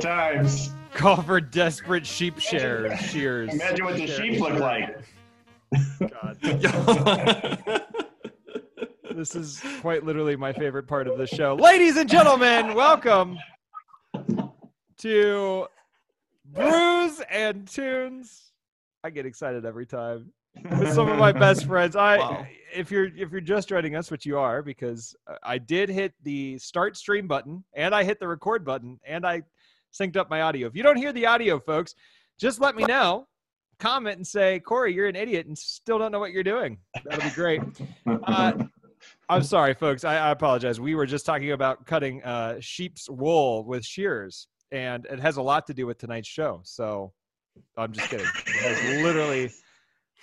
times. Call for desperate sheep shares. Shears. Imagine what the sheep look like. God. This is quite literally my favorite part of the show. Ladies and gentlemen, welcome to Brews and Tunes. I get excited every time with some of my best friends. I Wow. if you're if you're just joining us, which you are, because I did hit the start stream button and I hit the record button and I synced up my audio. If you don't hear the audio, folks, just let me know. Comment and say, Corey, you're an idiot and still don't know what you're doing. That'll be great. Uh, I'm sorry, folks. I, I apologize. We were just talking about cutting uh, sheep's wool with shears, and it has a lot to do with tonight's show. So I'm just kidding. It has literally,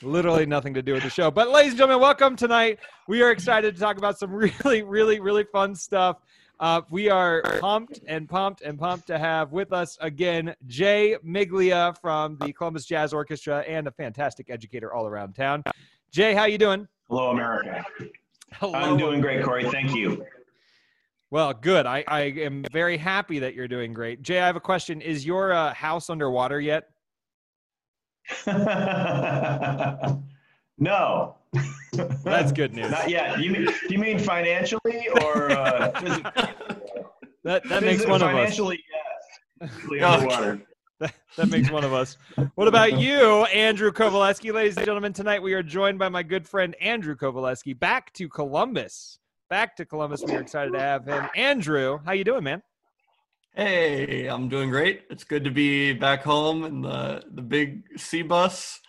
literally nothing to do with the show. But, ladies and gentlemen, welcome tonight. We are excited to talk about some really, really, really fun stuff. Uh, we are pumped and pumped and pumped to have with us again Jay Miglia from the Columbus Jazz Orchestra and a fantastic educator all around town. Jay, how you doing? Hello, America. Hello. I'm doing great, Corey. Thank you. Well, good. I, I am very happy that you're doing great. Jay, I have a question. Is your uh, house underwater yet? no. That's good news. Not yet. You mean, do you mean financially or uh, physi- That that makes one of us. financially, yes. Physically Okay. underwater. That, that makes one of us. What about you, Andrew Kovaleski? Ladies and gentlemen, tonight we are joined by my good friend Andrew Kovaleski. Back to Columbus. Back to Columbus. We are excited to have him. Andrew, how you doing, man? Hey, I'm doing great. It's good to be back home in the the big C bus.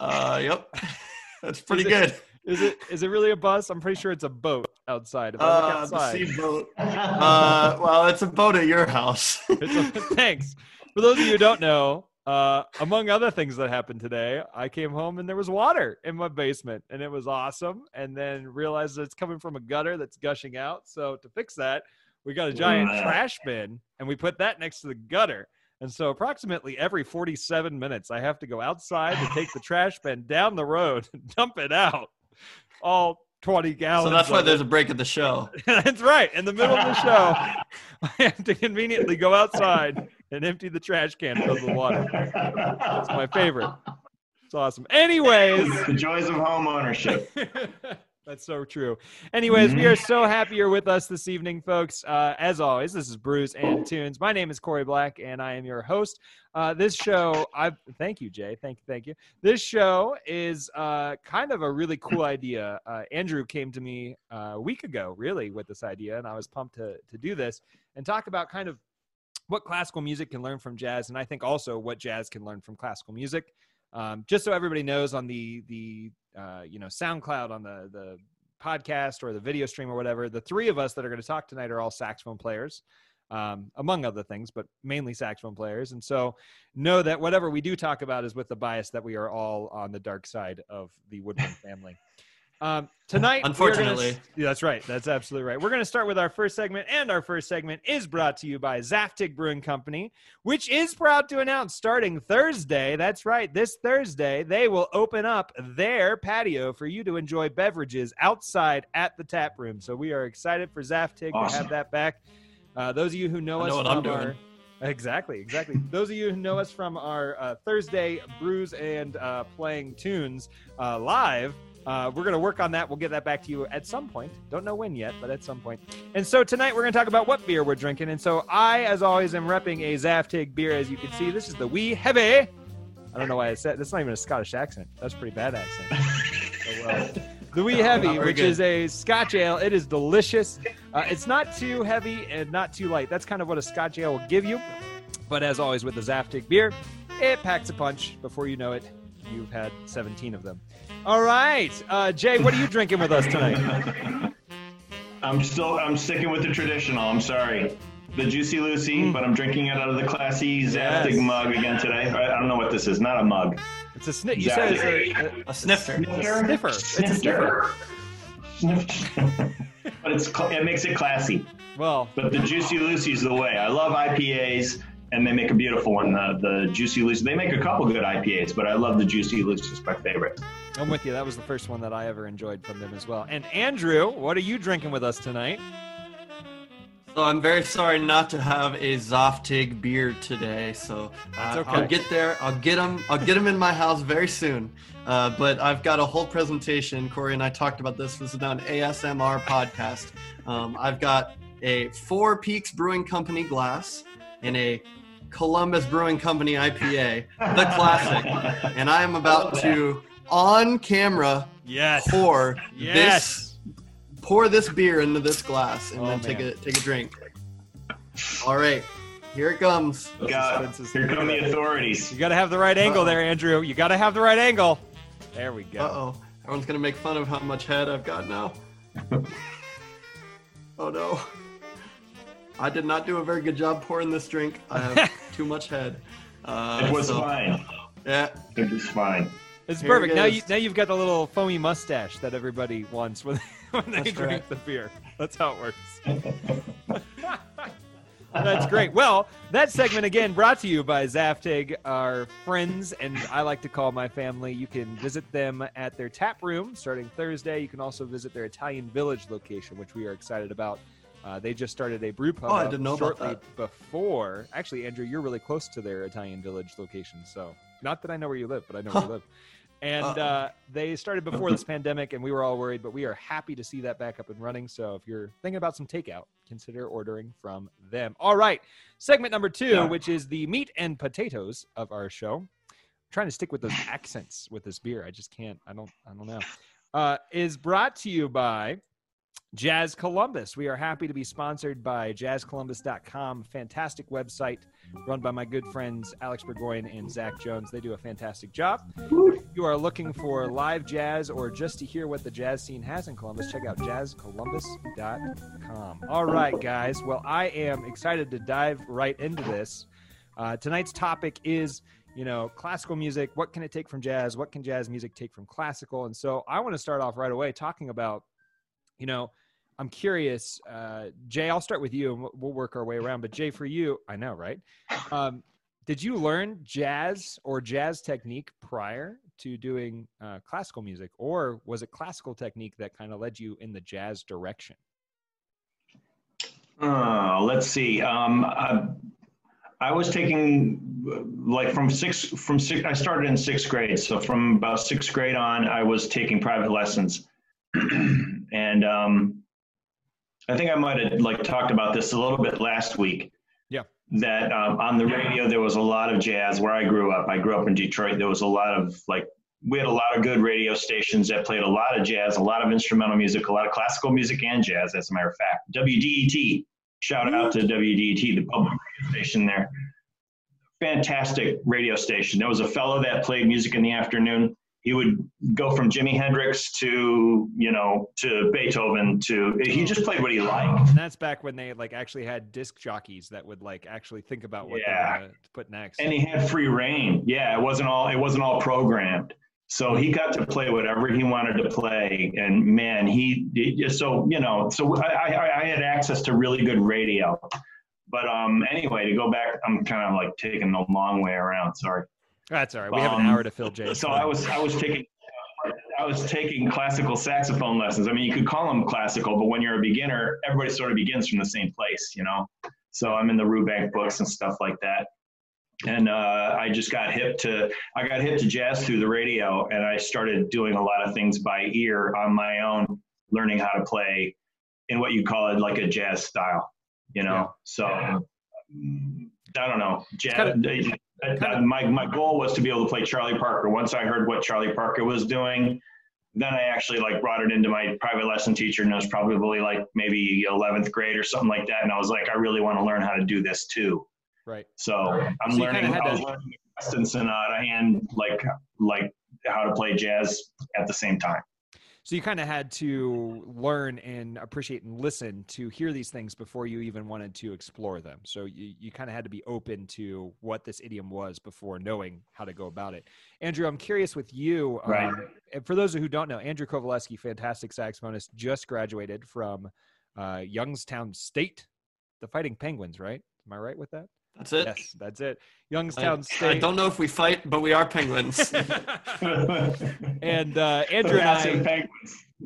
Uh, yep, that's pretty Is good. Is it is it really a bus? I'm pretty sure it's a boat outside. If I look Uh, the outside. C boat. Uh, well, it's a boat at your house. It's a, thanks. For those of you who don't know, uh, among other things that happened today, I came home and there was water in my basement, and it was awesome. And then realized that it's coming from a gutter that's gushing out. So to fix that, we got a giant Wow. trash bin, and we put that next to the gutter. And so approximately every 47 minutes, I have to go outside to take the trash bin down the road and dump it out. All 20 gallons. so that's why it. there's a break at the show. That's right. In the middle of the show, I have to conveniently go outside and empty the trash can filled with water. It's my favorite. It's awesome. Anyways, the joys of home ownership. That's so true. Anyways, we are so happy you're with us this evening, folks. Uh, as always, this is Brews and Tunes. My name is Corey Black, and I am your host. Uh, this show, I thank you, Jay. Thank you, thank you. This show is uh, kind of a really cool idea. Uh, Andrew came to me uh, a week ago, really, with this idea, and I was pumped to to do this and talk about kind of what classical music can learn from jazz, and I think also what jazz can learn from classical music. Um, just so everybody knows, on the the uh, you know SoundCloud, on the the podcast or the video stream or whatever, the three of us that are going to talk tonight are all saxophone players, um, among other things, but mainly saxophone players. And so know that whatever we do talk about is with the bias that we are all on the dark side of the woodwind family. Um, tonight, are gonna- Unfortunately. yeah, that's right. That's absolutely right. We're going to start with our first segment, and our first segment is brought to you by Zaftig Brewing Company, which is proud to announce starting Thursday. That's right, this Thursday, they will open up their patio for you to enjoy beverages outside at the tap room. So we are excited for Zaftig to have that back. Uh, those of you who know I us know from I'm doing. our Exactly, exactly. Those of you who know us from our uh, Thursday brews and uh, playing tunes uh, live, uh, we're going to work on that. We'll get that back to you at some point. Don't know when yet, but at some point. And so tonight we're going to talk about what beer we're drinking. And so I, as always, am repping a Zaftig beer. As you can see, this is the Wee Heavy. I don't know why I said that's not even a Scottish accent. That's a pretty bad accent. Oh, well. The Wee Heavy, which good. is a Scotch ale. It is delicious. Uh, it's not too heavy and not too light. That's kind of what a Scotch ale will give you. But as always with the Zaftig beer, it packs a punch. Before you know it, you've had 17 of them. All right, uh, Jay, what are you drinking with us tonight? I'm still I'm sticking with the traditional. I'm sorry. The Juicy Lucy, but I'm drinking it out of the classy Zaftig Yes. mug again today. I, I don't know what this is. Not a mug. It's a sniffer. You said it's a, a A snifter. sniffer. It's a sniffer. Sniffer. but it's cl- it makes it classy. well. But the Juicy Lucy's the way. I love IPAs, and they make a beautiful one. The, the Juicy Lucy. They make a couple good IPAs, but I love the Juicy Lucy. It's my favorite. I'm with you. That was the first one that I ever enjoyed from them as well. And Andrew, what are you drinking with us tonight? So I'm very sorry not to have a Zaftig beer today. So uh, okay. I'll get there. I'll get them. I'll get them in my house very soon. Uh, but I've got a whole presentation. Corey and I talked about this. This is now an ASMR podcast. Um, I've got a Four Peaks Brewing Company glass and a Columbus Brewing Company IPA, the classic. and I am about to, on camera, Yes. pour Yes. this pour this beer into this glass and Oh, then take a take a drink. All right, here it comes. God, is here come the authorities. You got to have the right angle Uh-oh. there, Andrew. You got to have the right angle. There we go. Uh oh, everyone's gonna make fun of how much head I've got now. oh no, I did not do a very good job pouring this drink. I have too much head. Uh, It was so- fine. Yeah, It was fine. It's Here perfect. it Now you now you've got the little foamy mustache that everybody wants when when they That's drink right. the beer. That's how it works. That's great. Well, that segment again brought to you by Zaftig, our friends, and I like to call my family. You can visit them at their tap room starting Thursday. You can also visit their Italian Village location, which we are excited about. Uh, they just started a brew pub Oh, I didn't know shortly before. Actually, Andrew, you're really close to their Italian Village location, so not that I know where you live, but I know where you live. And uh, they started before this pandemic, and we were all worried, but we are happy to see that back up and running. So if you're thinking about some takeout, consider ordering from them. All right, segment number two, Yeah. which is the meat and potatoes of our show. I'm trying to stick with those accents with this beer. I just can't. I don't. I don't know. Uh, is brought to you by Jazz Columbus. We are happy to be sponsored by jazzcolumbus.com. Fantastic website run by my good friends Alex Burgoyne and Zach Jones. They do a fantastic job. If you are looking for live jazz or just to hear what the jazz scene has in Columbus, check out jazzcolumbus.com. All right, guys. Well, I am excited to dive right into this. Uh, tonight's topic is you know, classical music. What can it take from jazz? What can jazz music take from classical? And so I want to start off right away talking about, you know, I'm curious, uh, Jay. I'll start with you, and we'll- work our way around. But Jay, for you, I know, right? Um, did you learn jazz or jazz technique prior to doing uh, classical music, or was it classical technique that kind of led you in the jazz direction? Oh, let's see. Um, I, I was taking uh, like from six from six. I started in sixth grade, so from about sixth grade on, I was taking private lessons, and um, I think I might have like talked about this a little bit last week. Yeah. That um, on the radio there was a lot of jazz where I grew up. I grew up in Detroit. There was a lot of like we had a lot of good radio stations that played a lot of jazz, a lot of instrumental music, a lot of classical music and jazz. As a matter of fact, WDET. Shout out to WDET, the public radio station there. Fantastic radio station. There was a fellow that played music in the afternoon. He would go from Jimi Hendrix to, you know, to Beethoven to, he just played what he liked. And that's back when they like actually had disc jockeys that would like actually think about what Yeah. they're gonna put next. and he had free reign. Yeah, it wasn't all it wasn't all programmed. So he got to play whatever he wanted to play, and man, he he- so you know, so I, I, I had access to really good radio. But um, anyway, to go back, I'm kind of like taking the long way around. Sorry. That's all right. We have an Um, hour to fill, Jay. So I was I was taking I was taking classical saxophone lessons. I mean, you could call them classical, but when you're a beginner, everybody sort of begins from the same place, you know. So I'm in the Rubank books and stuff like that. And uh, I just got hip to I got hip to jazz through the radio, and I started doing a lot of things by ear on my own, learning how to play in what you call it like a jazz style, you know. Yeah. So mm, I don't know, jazz. Kinda- uh, my my goal was to be able to play Charlie Parker. Once I heard what Charlie Parker was doing, then I actually like brought it into my private lesson teacher, and it was probably like maybe 11th grade or something like that. And I was like, I really want to learn how to do this too. right. So I'm So learning. kinda I was to- learning the Creston Sonata and like like how to play jazz at the same time. So you kind of had to learn and appreciate and listen to hear these things before you even wanted to explore them. So you, you kind of had to be open to what this idiom was before knowing how to go about it. Andrew, I'm curious with you. Right. Um, and for those who don't know, Andrew Kovaleski, fantastic saxophonist, just graduated from uh, Youngstown State, the Fighting Penguins, right? Am I right with that? That's it. Yes, that's it. Youngstown I State. I don't know if we fight, but we are penguins. and uh, Andrew and I.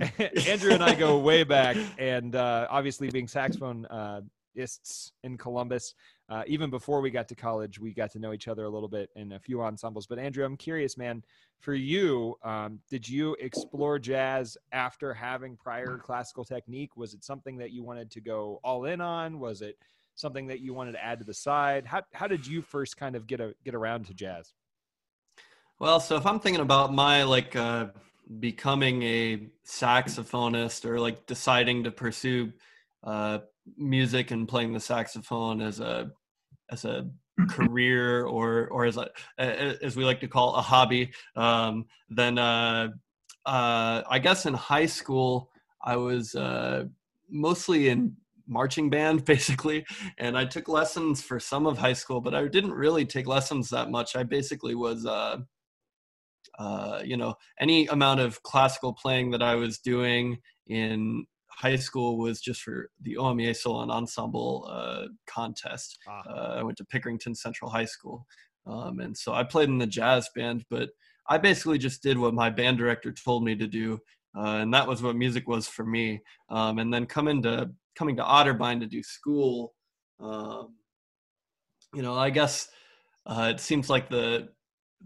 Andrew and I go way back, and uh, obviously being saxophone uh, ists in Columbus. Uh, even before we got to college, we got to know each other a little bit in a few ensembles. But Andrew, I'm curious, man, for you, um, did you explore jazz after having prior classical technique? Was it something that you wanted to go all in on? Was it something that you wanted to add to the side? How how did you first kind of get a get around to jazz? Well, so if I'm thinking about my like uh, becoming a saxophonist or like deciding to pursue uh, music and playing the saxophone as a as a career or or as a as we like to call a hobby, um, then uh, uh, I guess in high school I was uh, mostly in marching band basically and i took lessons for some of high school but i didn't really take lessons that much i basically was uh, uh, you know, any amount of classical playing that I was doing in high school was just for the OMEA Solo and Ensemble uh, contest. Ah. Uh, I went to Pickerington Central High School. Um, and so I played in the jazz band, but I basically just did what my band director told me to do. Uh, and that was what music was for me. Um, and then come to coming to Otterbein to do school, um, you know, I guess uh, it seems like the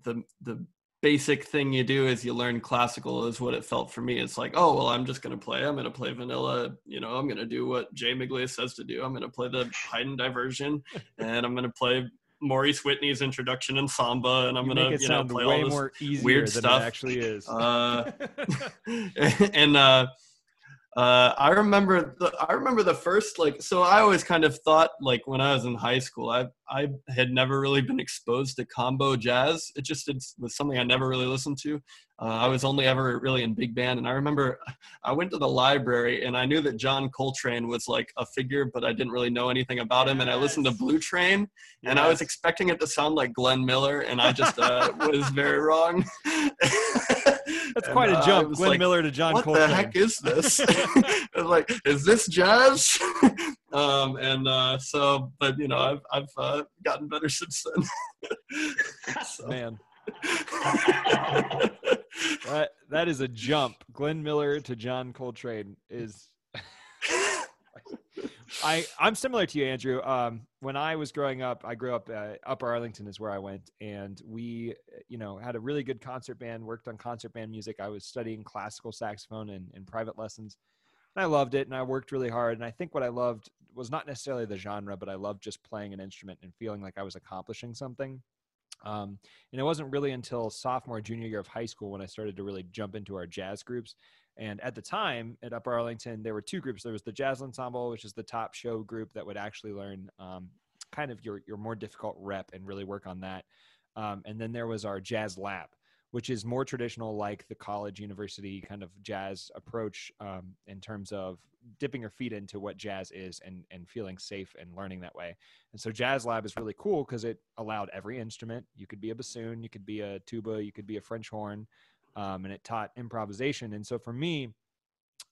the the basic thing you do is you learn classical is what it felt for me. It's like, oh well, I'm just gonna play. I'm gonna play vanilla. You know, I'm gonna do what Jay Miglia says to do. I'm gonna play the Haydn diversion, and I'm gonna play Maurice Whitney's introduction in samba, and I'm you gonna you know play all this weird stuff. actually is. Uh, and uh, uh, I remember the I remember the first like so I always kind of thought like when I was in high school I I had never really been exposed to combo jazz it just it was something I never really listened to uh, I was only ever really in big band and I remember I went to the library and I knew that John Coltrane was like a figure but I didn't really know anything about him and I listened to Blue Train and yes. I was expecting it to sound like Glenn Miller and I just uh, was very wrong. That's and, quite a uh, jump, Glenn like, Miller to John Coltrane. what Coltrane. the heck is this? Like, is this jazz? um, and uh, so, but you know, I've I've uh, gotten better since then. so. Man. that, that is a jump. Glenn Miller to John Coltrane is I I'm similar to you, Andrew. Um, when I was growing up, I grew up uh, Upper Arlington is where I went, and we, you know, had a really good concert band. Worked on concert band music. I was studying classical saxophone and, and private lessons, and I loved it. And I worked really hard. And I think what I loved was not necessarily the genre, but I loved just playing an instrument and feeling like I was accomplishing something. Um, and it wasn't really until sophomore, junior year of high school when I started to really jump into our jazz groups. And at the time at Upper Arlington, there were two groups. There was the Jazz Ensemble, which is the top show group that would actually learn um, kind of your, your more difficult rep and really work on that. Um, and then there was our Jazz Lab, which is more traditional, like the college, university kind of jazz approach um, in terms of dipping your feet into what jazz is and, and feeling safe and learning that way. And so Jazz Lab is really cool because it allowed every instrument. You could be a bassoon, you could be a tuba, you could be a French horn um, and it taught improvisation. And so for me,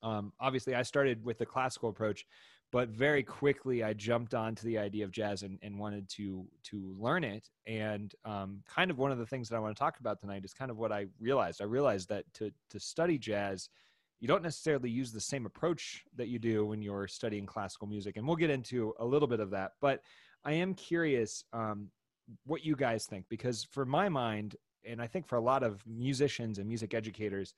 um, obviously, I started with the classical approach, but very quickly I jumped onto the idea of jazz and, and wanted to to learn it. And um, kind of one of the things that I want to talk about tonight is kind of what I realized. I realized that to to study jazz, you don't necessarily use the same approach that you do when you're studying classical music, and we'll get into a little bit of that. But I am curious um, what you guys think because for my mind and I think for a lot of musicians and music educators,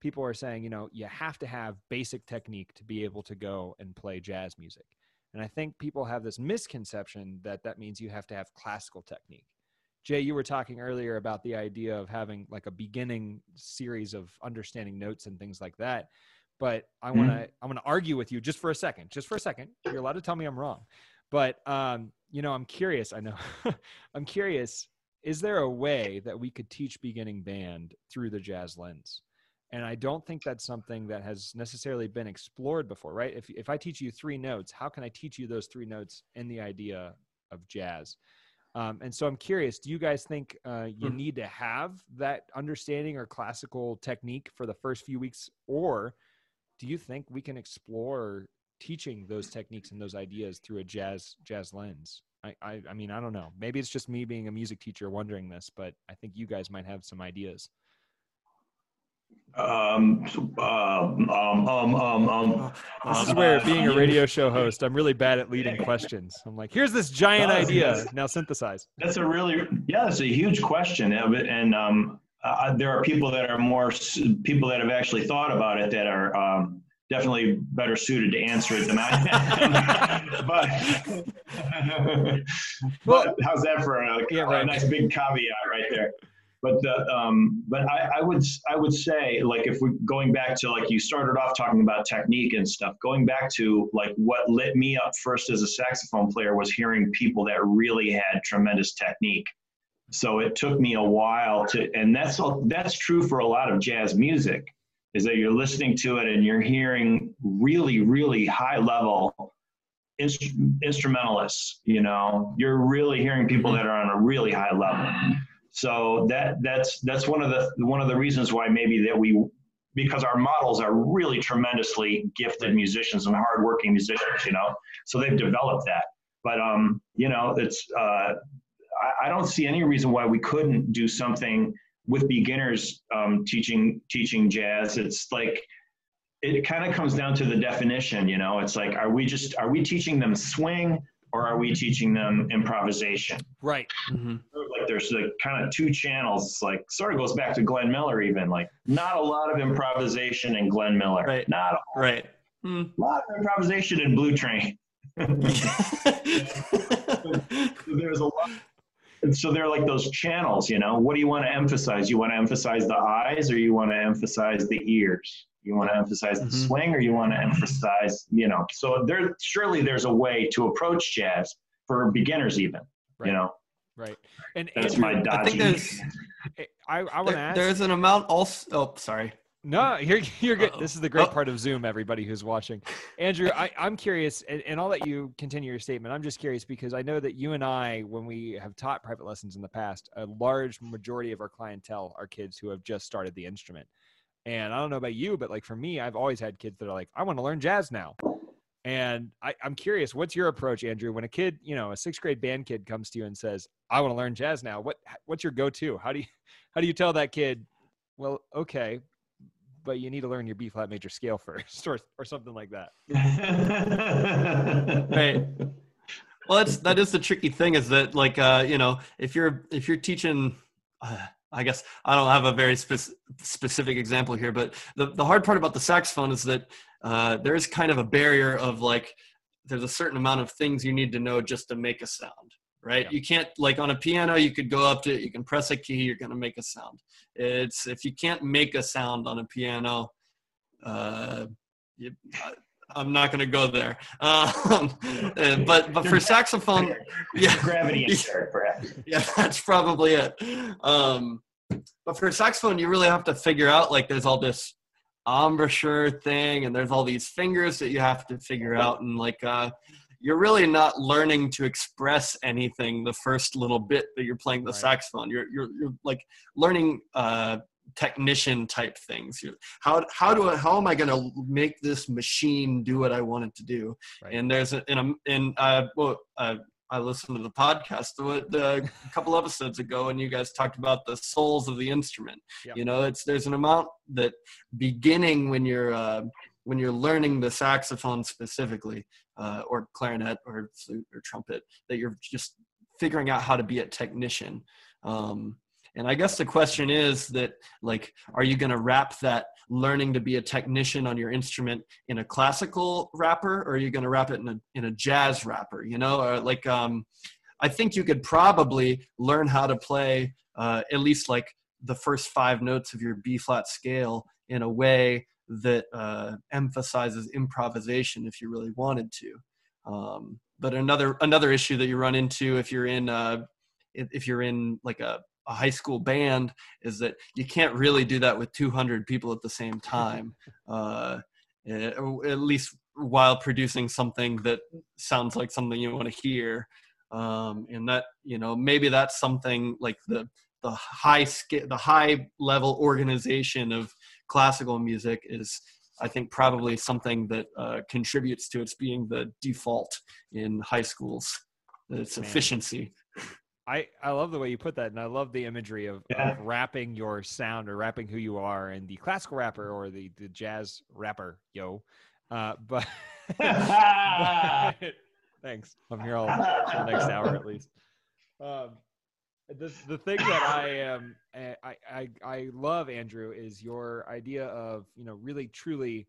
people are saying, you know, you have to have basic technique to be able to go and play jazz music. And I think people have this misconception that that means you have to have classical technique. Jay, you were talking earlier about the idea of having like a beginning series of understanding notes and things like that. But I want to mm-hmm. I want to argue with you just for a second. Just for a second. You're allowed to tell me I'm wrong. But um, you know, I'm curious. I know. I'm curious is there a way that we could teach beginning band through the jazz lens? And I don't think that's something that has necessarily been explored before, right? If, if I teach you three notes, how can I teach you those three notes in the idea of jazz? Um, and so I'm curious, do you guys think uh, you hmm. need to have that understanding or classical technique for the first few weeks? Or do you think we can explore teaching those techniques and those ideas through a jazz jazz lens? I, I, I mean, I don't know. Maybe it's just me being a music teacher wondering this, but I think you guys might have some ideas. Um, um, um, um, um, um, This is uh, where being a uh, radio show host, I'm really bad at leading questions. I'm like, here's this giant idea. Now synthesize. That's a really, yeah, it's a huge question. uh, And um, uh, there are people that are more, people that have actually thought about it that are um, definitely better suited to answer it than I am. but, but how's that for a, Yeah, a nice big caveat right there? But the, um, but I, I would I would say like if we going back to like you started off talking about technique and stuff, going back to like what lit me up first as a saxophone player was hearing people that really had tremendous technique. So it took me a while to, and that's that's true for a lot of jazz music, is that you're listening to it and you're hearing really really high level inst- instrumentalists. You know, you're really hearing people that are on a really high level. So that that's that's one of the one of the reasons why maybe that we because our models are really tremendously gifted musicians and hardworking musicians, you know. So they've developed that. But um, you know, it's uh, I, I don't see any reason why we couldn't do something with beginners um, teaching teaching jazz. It's like it kind of comes down to the definition, you know. It's like, are we just are we teaching them swing or are we teaching them improvisation? Right. Mhm. like there's like kind of two channels. It's like sort of goes back to Glenn Miller even like not a lot of improvisation in Glenn Miller. Right. Not a Right. Hmm. lot of improvisation in Blue Train. There's a lot. And so they're like those channels, you know. What do you want to emphasize? You want to emphasize the eyes or you want to emphasize the ears? You want to emphasize the Mhm. swing or you want to emphasize, you know. So there surely there's a way to approach jazz for beginners even, Right. you know. Right. And That's Andrew, my I think there's I, I want to there- ask. there's an amount also. Oh, sorry. No, you're, you're good. This is the great Oh. part of Zoom, everybody who's watching. Andrew, I, I'm curious, and, and I'll let you continue your statement. I'm just curious because I know that you and I, when we have taught private lessons in the past, a large majority of our clientele are kids who have just started the instrument. And I don't know about you, but like for me, I've always had kids that are like, I want to learn jazz now. And I, I'm curious, what's your approach, Andrew? When a kid, you know, a sixth grade band kid comes to you and says, I want to learn jazz now, what what's your go-to? How do you how do you tell that kid, well, okay, but you need to learn your B flat major scale first, or or something like that. Right. Well, that's that is the tricky thing is that like uh, you know if you're if you're teaching, uh, I guess I don't have a very spec- specific example here, but the the hard part about the saxophone is that uh, there is kind of a barrier of like there's a certain amount of things you need to know just to make a sound, right? Yeah. You can't like on a piano you could go up to it, you can press a key, you're gonna make a sound. It's if you can't make a sound on a piano, uh, you, I- I'm not gonna go there. Um, but but for saxophone, yeah, Gravity insert, perhaps. yeah, that's probably it. Um, but for saxophone, you really have to figure out like there's all this embouchure thing, and there's all these fingers that you have to figure out, and like uh, you're really not learning to express anything the first little bit that you're playing the Right. saxophone. You're you're you're like learning uh, technician type things. How how do I, how am I going to make this machine do what I want it to do? Right. And there's a, in a in uh, well uh, I listened to the podcast uh, a couple episodes ago, and you guys talked about the souls of the instrument. Yep. You know, it's there's an amount that beginning when you're uh, when you're learning the saxophone specifically, uh, or clarinet, or flute, or trumpet, that you're just figuring out how to be a technician. Um, and I guess the question is that, like, are you going to wrap that learning to be a technician on your instrument in a classical wrapper, or are you going to wrap it in a in a jazz wrapper? You know, or like, um, I think you could probably learn how to play uh, at least like the first five notes of your B flat scale in a way that uh, emphasizes improvisation if you really wanted to. Um, but another another issue that you run into if you're in uh, if if you're in like a, a high school band is that you can't really do that with 200 people at the same time. Uh, eh, at least while producing something that sounds like something you want to hear. Um, and that you know maybe that's something like the the high scale the high level organization of classical music is I think probably something that uh, contributes to its being the default in high schools. Its Man. efficiency. I, I love the way you put that, and I love the imagery of, Yeah. of wrapping your sound or wrapping who you are and the classical rapper or the, the jazz rapper, yo. Uh, but, but- thanks. I'm here all the next hour at least. Um, the the thing that I am eh, I, I I love Andrew is your idea of you know really truly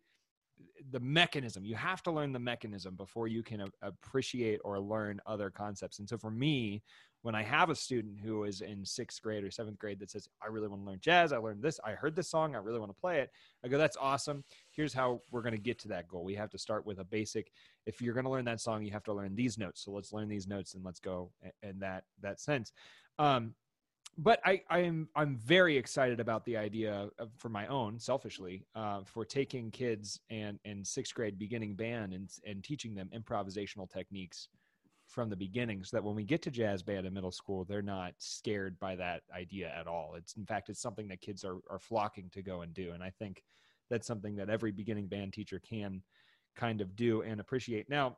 the mechanism. You have to learn the mechanism before you can a- appreciate or learn other concepts. And so for me, when I have a student who is in sixth grade or seventh grade that says, I really want to learn jazz, I learned this, I heard this song, I really want to play it. I go, that's awesome. Here's how we're going to get to that goal. We have to start with a basic. If you're going to learn that song, you have to learn these notes. So let's learn these notes and let's go in that that sense. Um, but I, I am I'm very excited about the idea of, for my own selfishly uh, for taking kids and and sixth grade beginning band and and teaching them improvisational techniques from the beginning so that when we get to jazz band in middle school they're not scared by that idea at all. It's in fact it's something that kids are, are flocking to go and do and i think that's something that every beginning band teacher can kind of do and appreciate. Now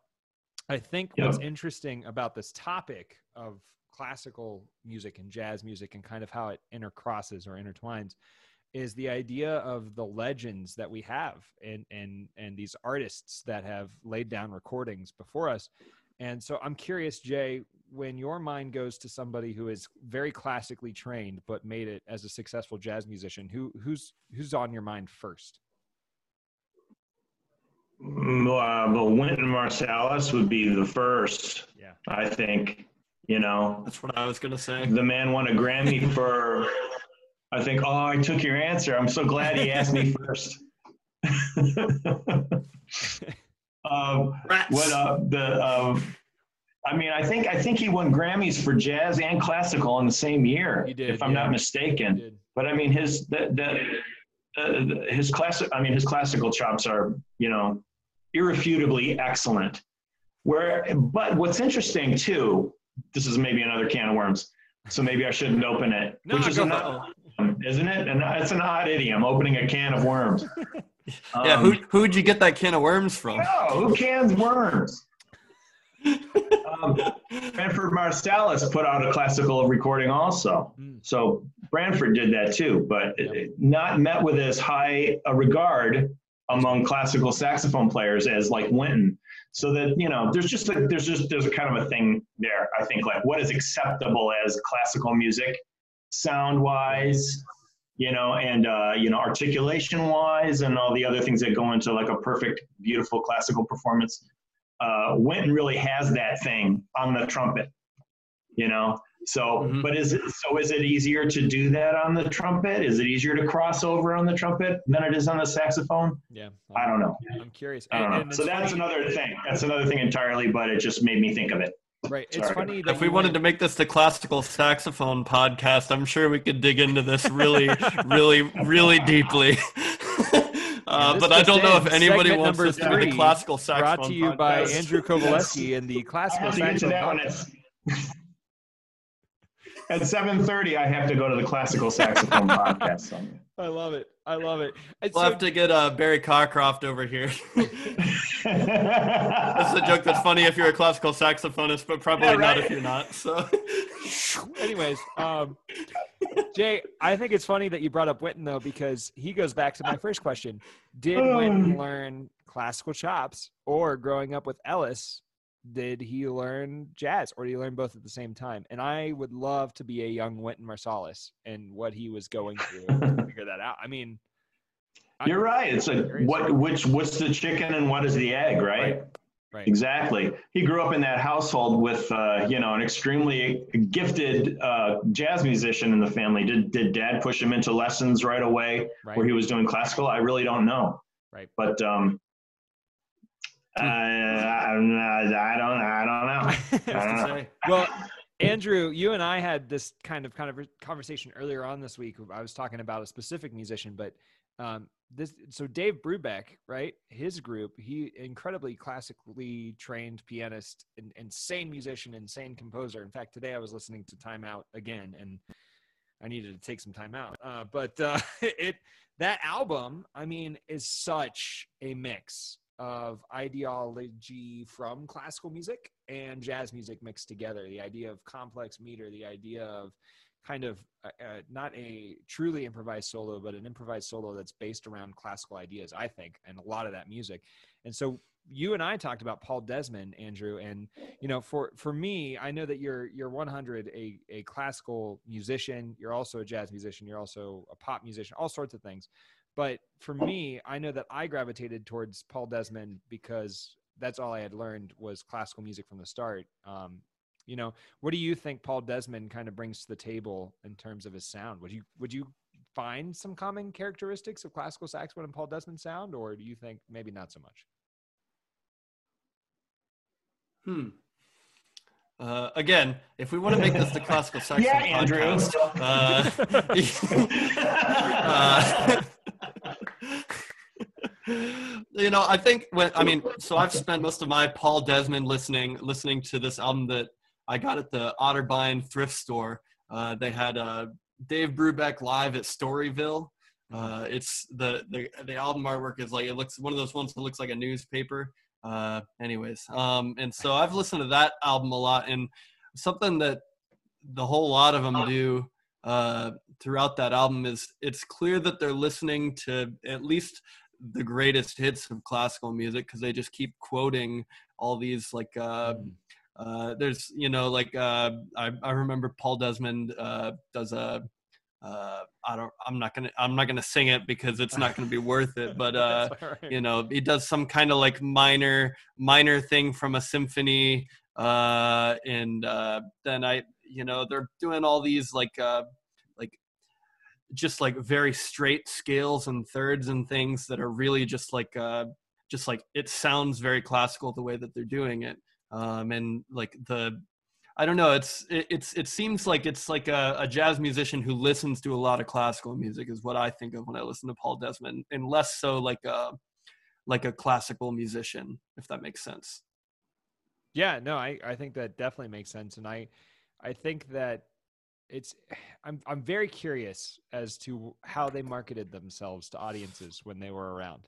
i think what's interesting about this topic of classical music and jazz music and kind of how it intercrosses or intertwines is the idea of the legends that we have and and and these artists that have laid down recordings before us and so i'm curious jay when your mind goes to somebody who is very classically trained but made it as a successful jazz musician who who's who's on your mind first Mm, Uh, but Wynton Marsalis would be the first, yeah I think. You know, That's what I was gonna say. the man won a Grammy for. I think. Oh, I took your answer. I'm so glad he asked me first. Rats. what uh, the? Um, I mean, I think I think he won Grammys for jazz and classical in the same year, He did, if I'm yeah. not mistaken. But I mean, his the, the, uh, his classic. I mean, his classical chops are you know irrefutably excellent. Where, but what's interesting too, this is maybe another can of worms. So maybe I shouldn't open it, No, which is go an for odd, idiom, isn't it? And it's an odd idiom, opening a can of worms. yeah, Um, who who'd you get that can of worms from? no, who cans worms? um, Branford Marsalis put out a classical recording also. Mm. So Branford did that too, but Yep. not met with as high a regard among classical saxophone players as like Wynton. So that you know, there's just a, there's just there's a kind of a thing there. I think like what is acceptable as classical music, sound wise, you know, and uh, you know, articulation wise, and all the other things that go into like a perfect, beautiful classical performance. Uh, Wynton really has that thing on the trumpet, you know. So, Mhm. but is it so? Is it easier to do that on the trumpet? Is it easier to cross over on the trumpet than it is on the saxophone? yeah I don't know. i'm curious I don't And- know. and So that's funny- another thing. That's another thing entirely. But it just made me think of it. Right it's Sorry. funny that If we wanted went- to make this the classical saxophone podcast, I'm sure we could dig into this really, really, really deeply. uh, this but I don't know if anybody wants this to be the classical saxophone brought to you by podcast. andrew kovaleski and the classical have to get to saxophone podcast. At 7:30, I have to go to the classical saxophone podcast. So. I love it. I love it. And We'll so- have to get uh, Barry Cockcroft over here. That's a joke that's funny if you're a classical saxophonist, but probably Yeah, not if you're not. So, anyways, um, Jay, I think it's funny that you brought up Wynton though, because he goes back to my first question: Did Wynton learn classical chops, or growing up with Ellis, did he learn jazz, or did he learn both at the same time? And I would love to be a young Wynton Marsalis and what he was going through to figure that out. I mean, I- You're right. It's a what which what's the chicken and what is the egg, right? Right. Exactly. He grew up in that household with uh, you know an extremely gifted uh, jazz musician in the family. Did did dad push him into lessons right away Right. where he was doing classical? I really don't know. Right. But um, I, I'm I don't I don't know. I don't know. well andrew you and i had this kind of kind of conversation earlier on this week i was talking about a specific musician but um this so dave brubeck right his group he incredibly classically trained pianist and insane musician insane composer in fact today i was listening to time out again and i needed to take some time out uh, but uh, it that album i mean is such a mix of ideology from classical music and jazz music mixed together. The idea of complex meter, the idea of kind of uh, uh, not a truly improvised solo, but an improvised solo that's based around classical ideas, I think, and a lot of that music. And so you and I talked about Paul Desmond, Andrew, and you know, for for me, I know that you're you're 100 a a classical musician. You're also a jazz musician. You're also a pop musician. All sorts of things. But for me, I know that I gravitated towards Paul Desmond because that's all I had learned was classical music from the start. Um, you know, what do you think Paul Desmond kind of brings to the table in terms of his sound? Would you would you find some common characteristics of classical saxophone and Paul Desmond sound, or do you think maybe not so much? Hmm. Uh, again, if we want to make this the classical saxophone yeah, Andrew. podcast, uh, uh, you know, I think when I mean, so I've spent most of my Paul Desmond listening listening to this album that I got it at the Otterbein thrift store. Uh, they had uh, Dave Brubeck live at Storyville. Uh, it's the, the the album artwork is like it looks one of those ones that looks like a newspaper. Uh, anyways, um, and so I've listened to that album a lot, and something that the whole lot of them do uh, throughout that album is it's clear that they're listening to at least the greatest hits of classical music because they just keep quoting all these like uh, mm. Uh, there's you know like uh, I, I remember Paul Desmond uh, does a uh, I don't I'm not gonna I'm not gonna sing it because it's not gonna be worth it but uh, right. you know he does some kind of like minor minor thing from a symphony uh, and uh, then I you know they're doing all these like uh, like just like very straight scales and thirds and things that are really just like uh, just like it sounds very classical the way that they're doing it um, and like the I don't know. It's it, it's it seems like it's like a, a, jazz musician who listens to a lot of classical music is what I think of when I listen to Paul Desmond, and less so like a like a classical musician, if that makes sense. Yeah, no, I I think that definitely makes sense, and I I think that it's I'm I'm very curious as to how they marketed themselves to audiences when they were around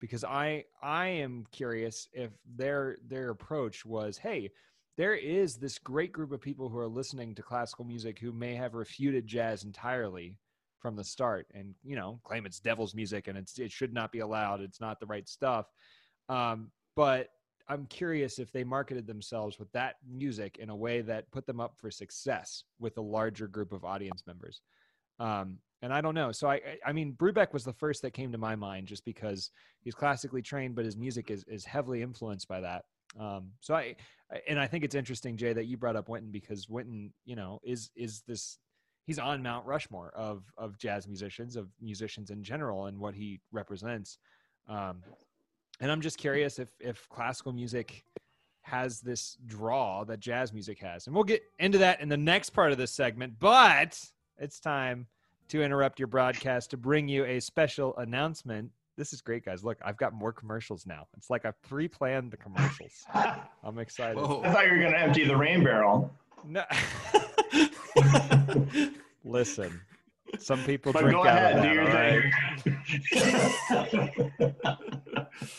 because I I am curious if their their approach was hey there is this great group of people who are listening to classical music who may have refuted jazz entirely from the start and you know claim it's devil's music and it's it should not be allowed it's not the right stuff. Um, but i'm curious if they marketed themselves with that music in a way that put them up for success with a larger group of audience members. Um, and I don't know. So I, I mean, Brubeck was the first that came to my mind, just because he's classically trained, but his music is is heavily influenced by that. Um, so I, and I think it's interesting, Jay, that you brought up Wynton because Wynton, you know, is is this he's on Mount Rushmore of of jazz musicians, of musicians in general, and what he represents. Um, and I'm just curious if if classical music has this draw that jazz music has, and we'll get into that in the next part of this segment. But it's time to interrupt your broadcast to bring you a special announcement this is great, guys. Look, I've got more commercials now. It's like I've pre-planned the commercials. I'm excited. Whoa. I thought you were going to empty the rain barrel. No. Listen, some people but drink out ahead, of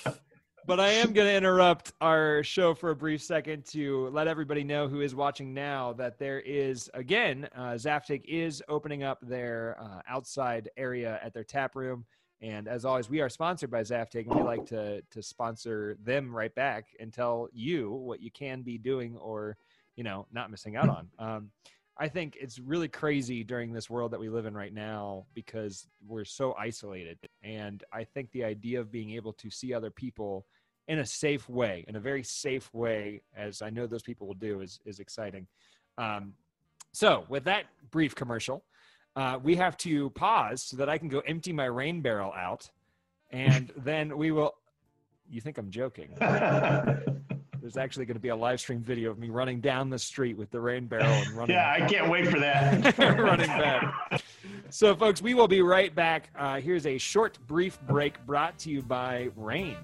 that. But I am going to interrupt our show for a brief second to let everybody know who is watching now that there is again, uh, Zaftig is opening up their uh, outside area at their tap room. And as always, we are sponsored by Zaftig, and we like to to sponsor them right back and tell you what you can be doing or you know not missing out on. Um, I think it's really crazy during this world that we live in right now because we're so isolated. And I think the idea of being able to see other people in a safe way, in a very safe way, as I know those people will do, is is exciting. Um, so, with that brief commercial, uh, we have to pause so that I can go empty my rain barrel out, and then we will. You think I'm joking? There's actually going to be a live stream video of me running down the street with the rain barrel and running. yeah, I can't wait for that. running back. So, folks, we will be right back. Uh, here's a short, brief break brought to you by Rain.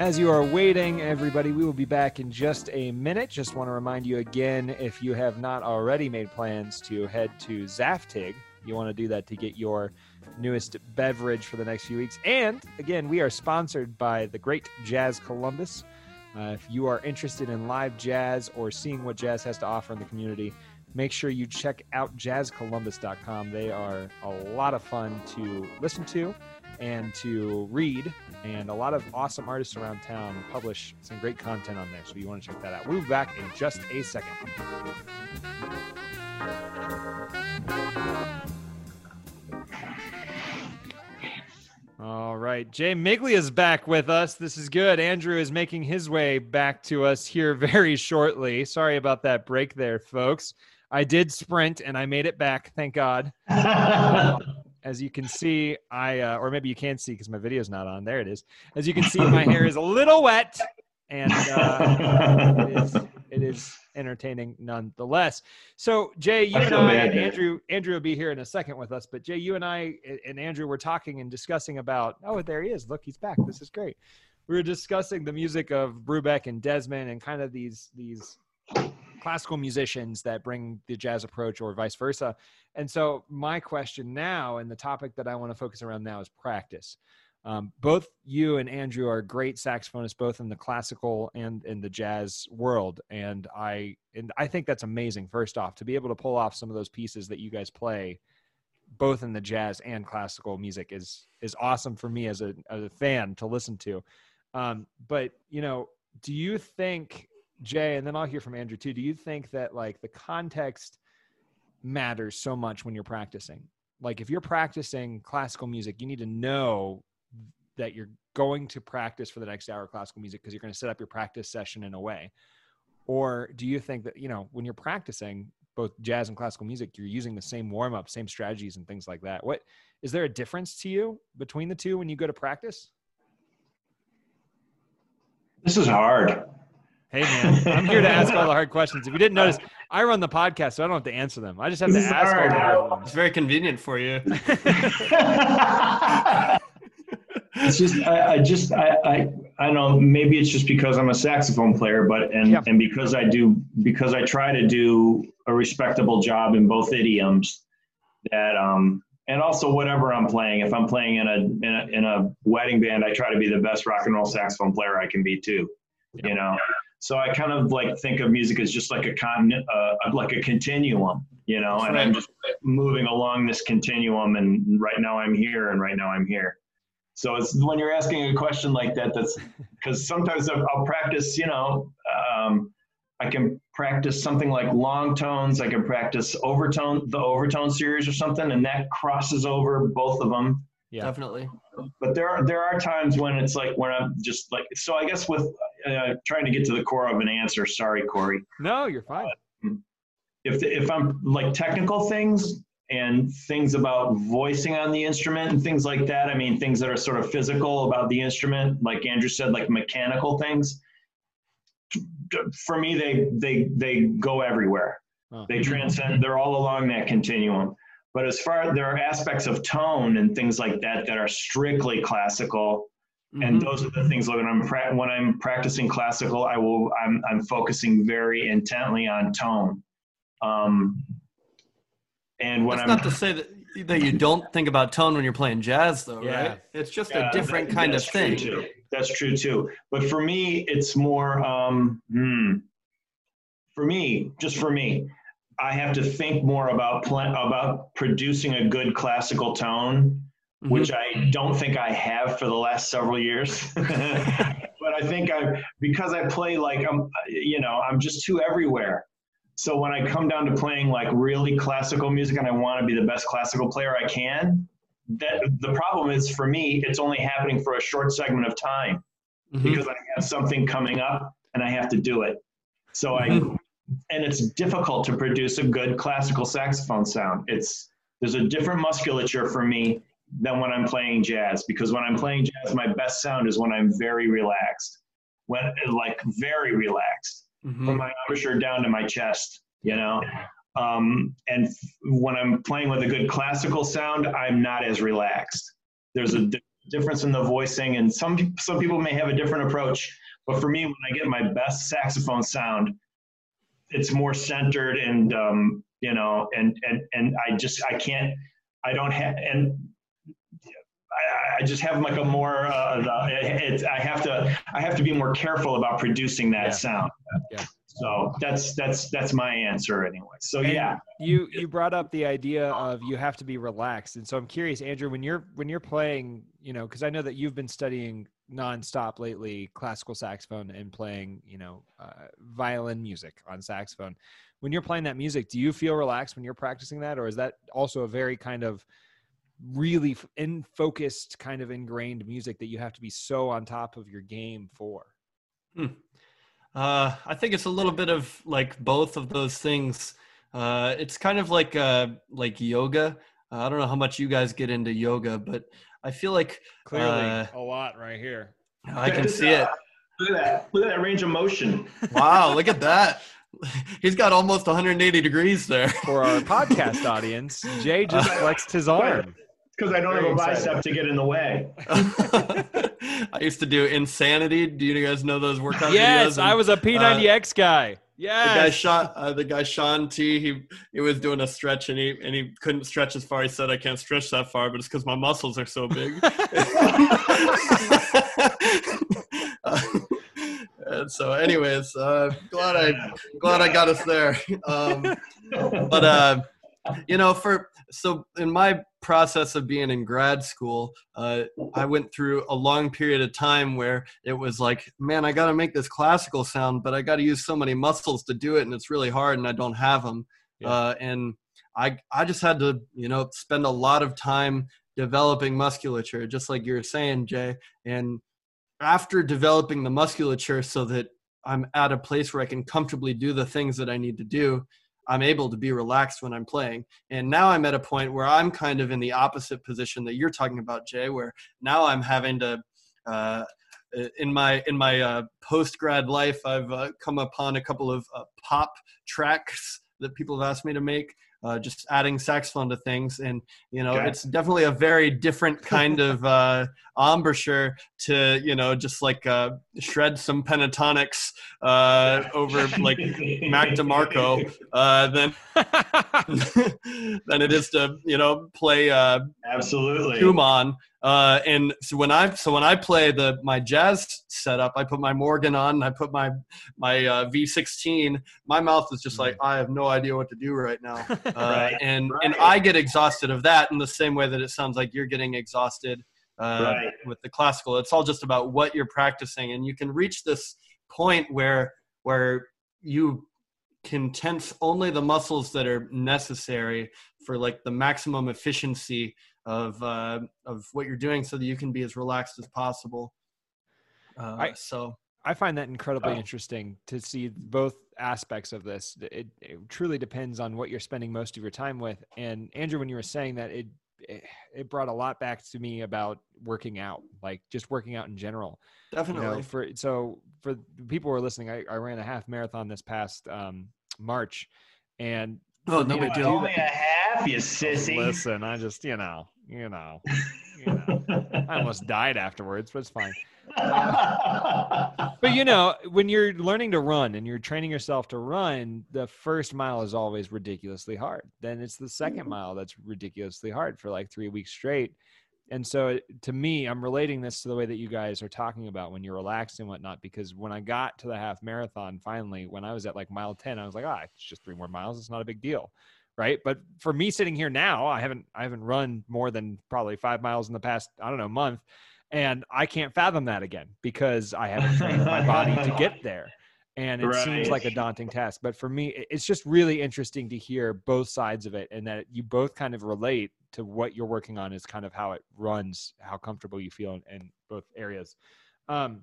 As you are waiting, everybody, we will be back in just a minute. Just want to remind you again if you have not already made plans to head to Zaftig, you want to do that to get your newest beverage for the next few weeks. And again, we are sponsored by the great Jazz Columbus. Uh, if you are interested in live jazz or seeing what jazz has to offer in the community, make sure you check out jazzcolumbus.com. They are a lot of fun to listen to and to read, and a lot of awesome artists around town publish some great content on there. So you want to check that out. We'll be back in just a second. All right. Jay Miglia is back with us. This is good. Andrew is making his way back to us here very shortly. Sorry about that break there, folks. I did sprint and I made it back. Thank God. As you can see, I, uh, or maybe you can't see because my video is not on. There it is. As you can see, my hair is a little wet and uh, it, is, entertaining nonetheless. So Jay, you I and I, and. Andrew, Andrew will be here in a second with us. But Jay, you and I and Andrew were talking and discussing about. Oh, there he is! Look, he's back. This is great. We were discussing the music of Brubeck and Desmond and kind of these these classical musicians that bring the jazz approach or vice versa. And so my question now and the topic that I want to focus around now is practice. Um, both you and Andrew are great saxophonists, both in the classical and in the jazz world, and I and I think that's amazing. First off, to be able to pull off some of those pieces that you guys play, both in the jazz and classical music, is is awesome for me as a as a fan to listen to. Um, but you know, do you think Jay, and then I'll hear from Andrew too. Do you think that like the context matters so much when you're practicing? Like if you're practicing classical music, you need to know that you're going to practice for the next hour classical music because you're going to set up your practice session in a way. Or do you think that, you know, when you're practicing both jazz and classical music, you're using the same warm up, same strategies and things like that? What is there a difference to you between the two when you go to practice? This is hard. Hey man, I'm here to ask all the hard questions. If you didn't notice, I run the podcast, so I don't have to answer them. I just have This to is ask all the hard It's very convenient for you. it's just I, I just I, I I don't know maybe it's just because I'm a saxophone player but and Yeah. and because I do because I try to do a respectable job in both idioms that um and also whatever I'm playing if I'm playing in a in a, in a wedding band I try to be the best rock and roll saxophone player I can be too you know? So I kind of like think of music as just like a con uh, like a continuum you know? And I'm just moving along this continuum and right now I'm here and right now I'm here so it's when you're asking a question like that, that's because sometimes I'll, I'll practice, you know, um, I can practice something like long tones. I can practice overtone, the overtone series or something, and that crosses over both of them. Yeah. Definitely. But there are, there are times when it's like, when I'm just like, so I guess with uh, trying to get to the core of an answer, sorry, Corey. No, you're fine. If, if I'm like technical things and things about voicing on the instrument and things like that, I mean, things that are sort of physical about the instrument, like Andrew said, like mechanical things. For me, they they they go everywhere. Oh. They transcend. They're all along that continuum. But as far there are aspects of tone and things like that that are strictly classical, and Mhm. those are the things when I'm pra- when I'm practicing classical, I will I'm I'm focusing very intently on tone. Um, and when That's I'm not to say that that you don't think about tone when you're playing jazz, though, Yeah. right? It's just Yeah, a different that- kind of thing. too. That's true too. But for me, it's more. Um, hmm, for me, just for me, I have to think more about pl- about producing a good classical tone, Mhm. which I don't think I have for the last several years. but I think I because I play like I'm, you know, I'm just too everywhere. So when I come down to playing like really classical music and I want to be the best classical player I can, that the problem is for me, it's only happening for a short segment of time Mhm. because I have something coming up and I have to do it. So I, Mhm. and it's difficult to produce a good classical saxophone sound. It's there's a different musculature for me than when I'm playing jazz because when I'm playing jazz, my best sound is when I'm very relaxed, when like very relaxed Mhm. from my embouchure down to my chest, you know. Um, and f- when I'm playing with a good classical sound, I'm not as relaxed. There's a di- difference in the voicing, and some some people may have a different approach. But for me, when I get my best saxophone sound, it's more centered and um, you know, and and and I just I can't I don't have and I, just have like a more uh, it's I have to I have to be more careful about producing that Yeah. sound. Yeah. So that's that's that's my answer anyway. So And yeah, you you brought up the idea of you have to be relaxed and so i'm curious andrew when you're when you're playing you know because i know that you've been studying nonstop lately classical saxophone and playing you know uh, violin music on saxophone when you're playing that music do you feel relaxed when you're practicing that or is that also a very kind of really in focused kind of ingrained music that you have to be so on top of your game for Uh, I think it's a little bit of like both of those things. Uh, it's kind of like uh, like yoga. Uh, I don't know how much you guys get into yoga, but I feel like clearly Uh, a lot right here I can see it. Look at that! Look at that range of motion. Wow, look at that. He's got almost 180 degrees there. for our podcast audience jay just flexed his arm Because I don't Very have a excited. bicep to get in the way. I used to do Insanity. Do you guys know those workout videos? Yes, I was a P90X guy. The guy Yes. shot uh, the guy Shaun T. He he was doing a stretch and he and he couldn't stretch as far. He said, "I can't stretch that far, but it's because my muscles are so big." Uh, and so, anyways, uh, glad I glad I got us there. Um, but uh, you know, for so in my process of being in grad school, uh, I went through a long period of time where it was like, man, I got to make this classical sound, but I got to use so many muscles to do it, and it's really hard, and I don't have them. Yeah. Uh, and I I just had to, you know, spend a lot of time developing musculature, just like you were saying, Jay. And after developing the musculature, so that I'm at a place where I can comfortably do the things that I need to do. I'm able to be relaxed when I'm playing. And now I'm at a point where I'm kind of in the opposite position that you're talking about, Jay, where now I'm having to, uh, in my in my uh, post grad life, I've uh, come upon a couple of uh, pop tracks that people have asked me to make, uh, just adding saxophone to things, and you know, Okay. it's definitely a very different kind of uh, embouchure to you know just like uh, shred some pentatonics uh, over like Mac DeMarco uh, than than it is to you know play uh, Absolutely. Schumann. Uh, and so when I so when I play the my jazz setup, I put my Morgan on, and I put my my uh, V16. My mouth is just like I have no idea what to do right now, uh, Right, and and. I get exhausted of that in the same way that it sounds like you're getting exhausted uh, Right. with the classical. It's all just about what you're practicing, and you can reach this point where where you can tense only the muscles that are necessary for like the maximum efficiency of uh, of what you're doing, so that you can be as relaxed as possible. Uh, I- so I find that incredibly Oh. interesting to see both aspects of this. It, it truly depends on what you're spending most of your time with. And Andrew, when you were saying that, it it- it brought a lot back to me about working out, like just working out in general. You definitely, know, for so for people who are listening, I, I ran a half marathon this past um, March, and oh for no me big deal. do Only a half, you sissy. Listen, I just you know, you know, you know, I almost died afterwards, but it's fine. But you know, when you're learning to run and you're training yourself to run, the first mile is always ridiculously hard. Then it's the second mile that's ridiculously hard for like three weeks straight. And so it- to me, I'm relating this to the way that you guys are talking about when you're relaxed and whatnot, because when I got to the half marathon finally, when I was at like mile 10, I was like, ah, it's just three more miles. It's not a big deal. Right. But for me sitting here now, I haven't I haven't run more than probably five miles in the past, I don't know, month. And I can't fathom that again because I haven't trained my body to get there. And it seems like a daunting task. But for me, it's just really interesting to hear both sides of it and that you both kind of relate to what you're working on is kind of how it runs, how comfortable you feel in, in both areas. Um,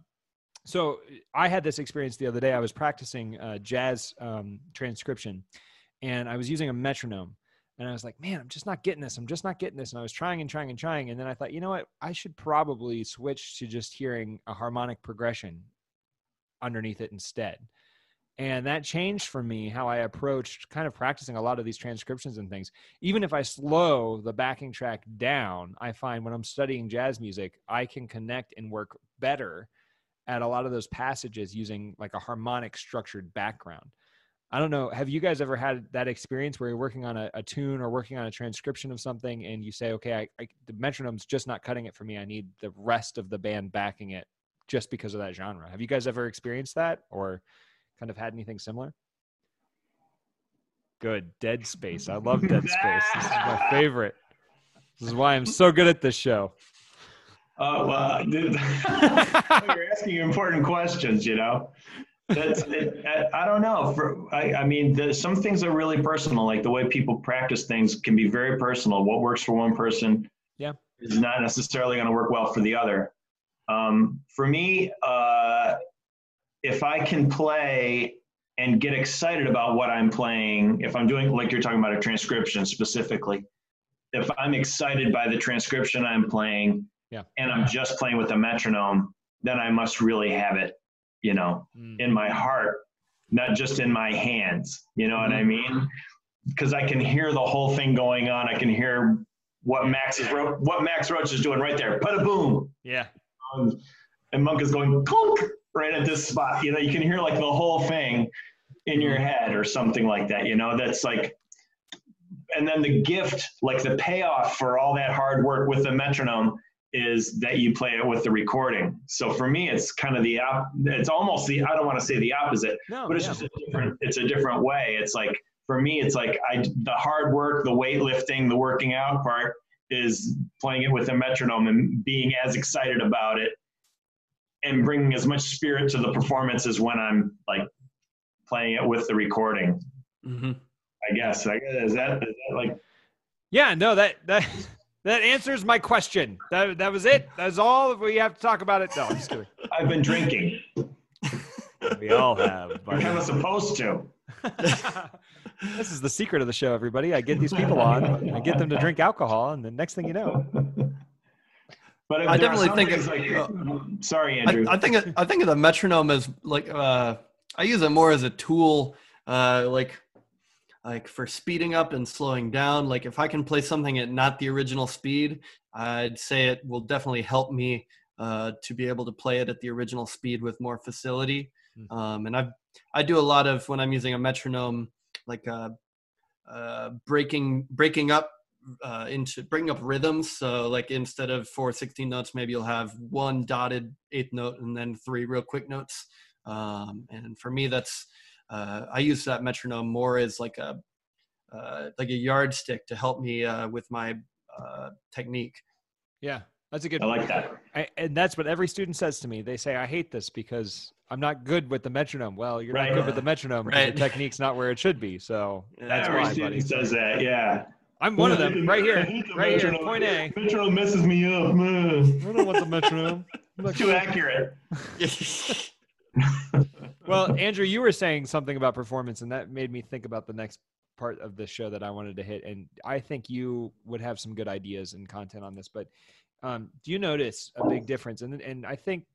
so I had this experience the other day. I was practicing uh, jazz um, transcription and I was using a metronome. And I was like, man, I'm just not getting this. I'm just not getting this. And I was trying and trying and trying. And then I thought, you know what? I should probably switch to just hearing a harmonic progression underneath it instead. and that changed for me how i approached kind of practicing a lot of these transcriptions and things even if i slow the backing track down i find when i'm studying jazz music i can connect and work better at a lot of those passages using like a harmonic structured background i don't know have you guys ever had that experience where you're working on a, a tune or working on a transcription of something and you say okay I, I, the metronome's just not cutting it for me i need the rest of the band backing it just because of that genre have you guys ever experienced that or kind of had anything similar? Good. Dead Space. I love Dead Space. This is my favorite. This is why I'm so good at this show. Oh, well, dude, you're asking important questions, you know? That's, it, I don't know. For, I, I mean, some things are really personal. Like the way people practice things can be very personal. What works for one person yeah. is not necessarily going to work well for the other. Um, for me, uh, if I can play and get excited about what I'm playing, if I'm doing like you're talking about a transcription specifically, if I'm excited by the transcription I'm playing yeah. and I'm just playing with a metronome, then I must really have it, you know, mm. in my heart, not just in my hands. You know mm-hmm. what I mean? Because I can hear the whole thing going on. I can hear what Max is what Max Roach is doing right there. Put a boom. Yeah. Um, and Monk is going clunk right at this spot. You know, you can hear like the whole thing in your head or something like that. You know, that's like, and then the gift, like the payoff for all that hard work with the metronome is that you play it with the recording. So for me, it's kind of the op- it's almost the I don't want to say the opposite, no, but it's yeah. just a different it's a different way. It's like for me, it's like I the hard work, the weightlifting, the working out part is playing it with a metronome and being as excited about it and bringing as much spirit to the performance as when I'm like playing it with the recording. Mm-hmm. I guess. I guess is that, is that like? Yeah, no that that that answers my question. That that was it. That's all we have to talk about it. No, I'm just kidding. I've been drinking. we all have. But... You're supposed to. this is the secret of the show, everybody. I get these people on, I get them to drink alcohol, and the next thing you know. But I definitely think it's like. Uh, sorry, Andrew. I, I, think I think of the metronome as like uh, I use it more as a tool, uh, like like for speeding up and slowing down. Like if I can play something at not the original speed, I'd say it will definitely help me uh, to be able to play it at the original speed with more facility. Mm-hmm. Um, and I I do a lot of when I'm using a metronome, like uh, uh, breaking breaking up uh, into bringing up rhythms. So like instead of four 16 notes, maybe you'll have one dotted eighth note and then three real quick notes. Um, and for me, that's uh, I use that metronome more as like a uh, like a yardstick to help me uh, with my uh, technique. Yeah, that's a good. I like that. I, and that's what every student says to me. They say, "I hate this because I'm not good with the metronome." Well, you're right. not good with the metronome. Right. The technique's not where it should be. So that's every why, student buddy. says that. Yeah. I'm one of them, right here, right here, point A. Metronome messes me up, man. I don't want the metronome. It's too accurate. well, Andrew, you were saying something about performance, and that made me think about the next part of the show that I wanted to hit. And I think you would have some good ideas and content on this. But um, do you notice a big difference? And and I think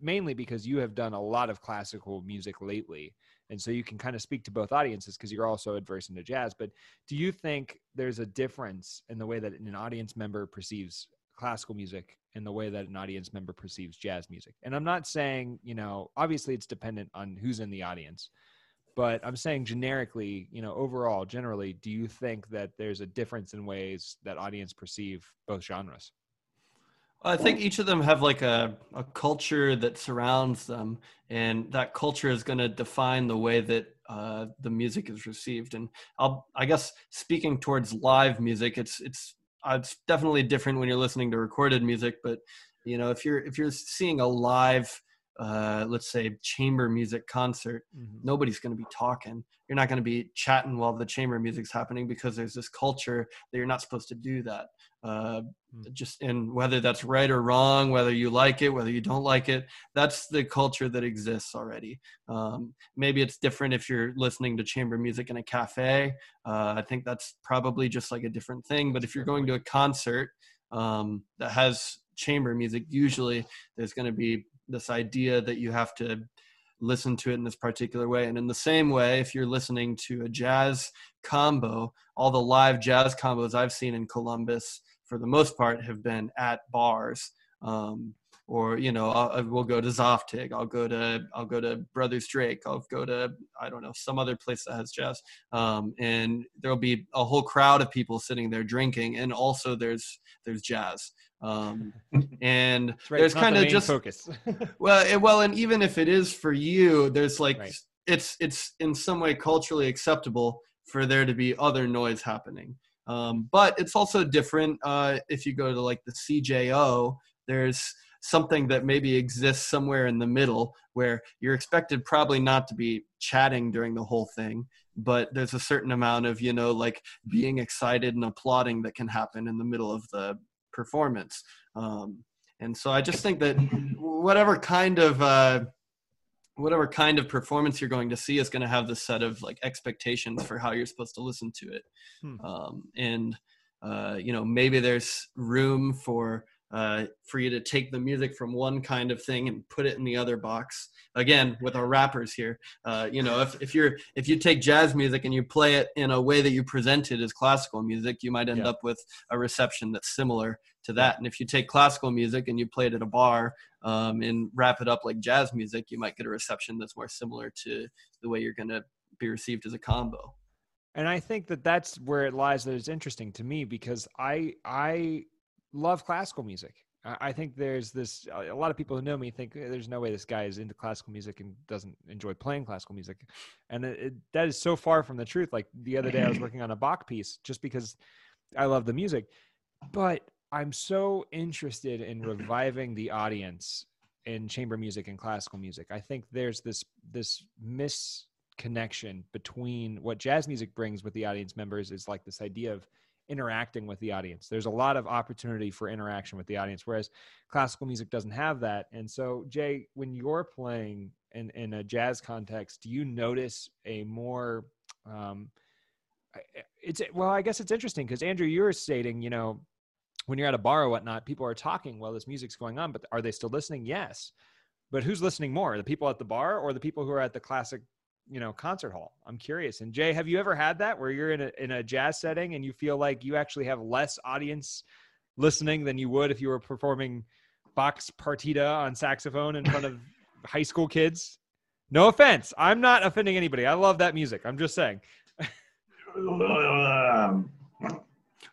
mainly because you have done a lot of classical music lately and so you can kind of speak to both audiences because you're also adverse into jazz but do you think there's a difference in the way that an audience member perceives classical music and the way that an audience member perceives jazz music and i'm not saying you know obviously it's dependent on who's in the audience but i'm saying generically you know overall generally do you think that there's a difference in ways that audience perceive both genres I think each of them have like a, a culture that surrounds them, and that culture is going to define the way that uh, the music is received. And I'll, I guess speaking towards live music, it's it's Uh, it's definitely different when you're listening to recorded music. But you know, if you're if you're seeing a live uh, let's say chamber music concert mm-hmm. nobody's going to be talking you're not going to be chatting while the chamber music's happening because there's this culture that you're not supposed to do that uh, mm. just and whether that's right or wrong whether you like it whether you don't like it that's the culture that exists already um, maybe it's different if you're listening to chamber music in a cafe uh, i think that's probably just like a different thing but if you're going to a concert um, that has chamber music usually there's going to be this idea that you have to listen to it in this particular way. And in the same way, if you're listening to a jazz combo, all the live jazz combos I've seen in Columbus, for the most part, have been at bars. Um, or you know, I'll, we'll go to Zaftig. I'll go to I'll go to Brothers Drake. I'll go to I don't know some other place that has jazz, um, and there'll be a whole crowd of people sitting there drinking, and also there's there's jazz. Um, and right, there's kind the of just focus. well, it, well, and even if it is for you, there's like Right. it's it's in some way culturally acceptable for there to be other noise happening. Um, but it's also different uh, if you go to like the CJO. There's something that maybe exists somewhere in the middle where you're expected probably not to be chatting during the whole thing but there's a certain amount of you know like being excited and applauding that can happen in the middle of the performance um, and so i just think that whatever kind of uh, whatever kind of performance you're going to see is going to have this set of like expectations for how you're supposed to listen to it Hmm. um, and uh, you know maybe there's room for uh, for you to take the music from one kind of thing and put it in the other box again with our rappers here uh, you know if, if you're if you take jazz music and you play it in a way that you present it as classical music you might end Yeah. up with a reception that's similar to that. And if you take classical music and you play it at a bar um, and wrap it up like jazz music you might get a reception that's more similar to the way you're going to be received as a combo. And I think that that's where it lies that is interesting to me because I I love classical music. I think there's this a lot of people who know me think "Eh, there's no way this guy is into classical music and doesn't enjoy playing classical music, and it, it, that is so far from the truth. Like the other day, I was working on a Bach piece just because I love the music, but I'm so interested in reviving the audience in chamber music and classical music. I think there's this this misconnection between what jazz music brings with the audience members is like this idea of interacting with the audience. There's a lot of opportunity for interaction with the audience, whereas classical music doesn't have that. And so, Jay, when you're playing in, in a jazz context, do you notice a more um, it's well, I guess it's interesting because Andrew, you were stating, you know, when you're at a bar or whatnot, people are talking while this music's going on, but are they still listening? Yes. But who's listening more, the people at the bar or the people who are at the classic, you know, concert hall? I'm curious. And Jay, have you ever had that where you're in a in a jazz setting and you feel like you actually have less audience listening than you would if you were performing Bach's Partita on saxophone in front of high school kids? No offense. I'm not offending anybody. I love that music. I'm just saying.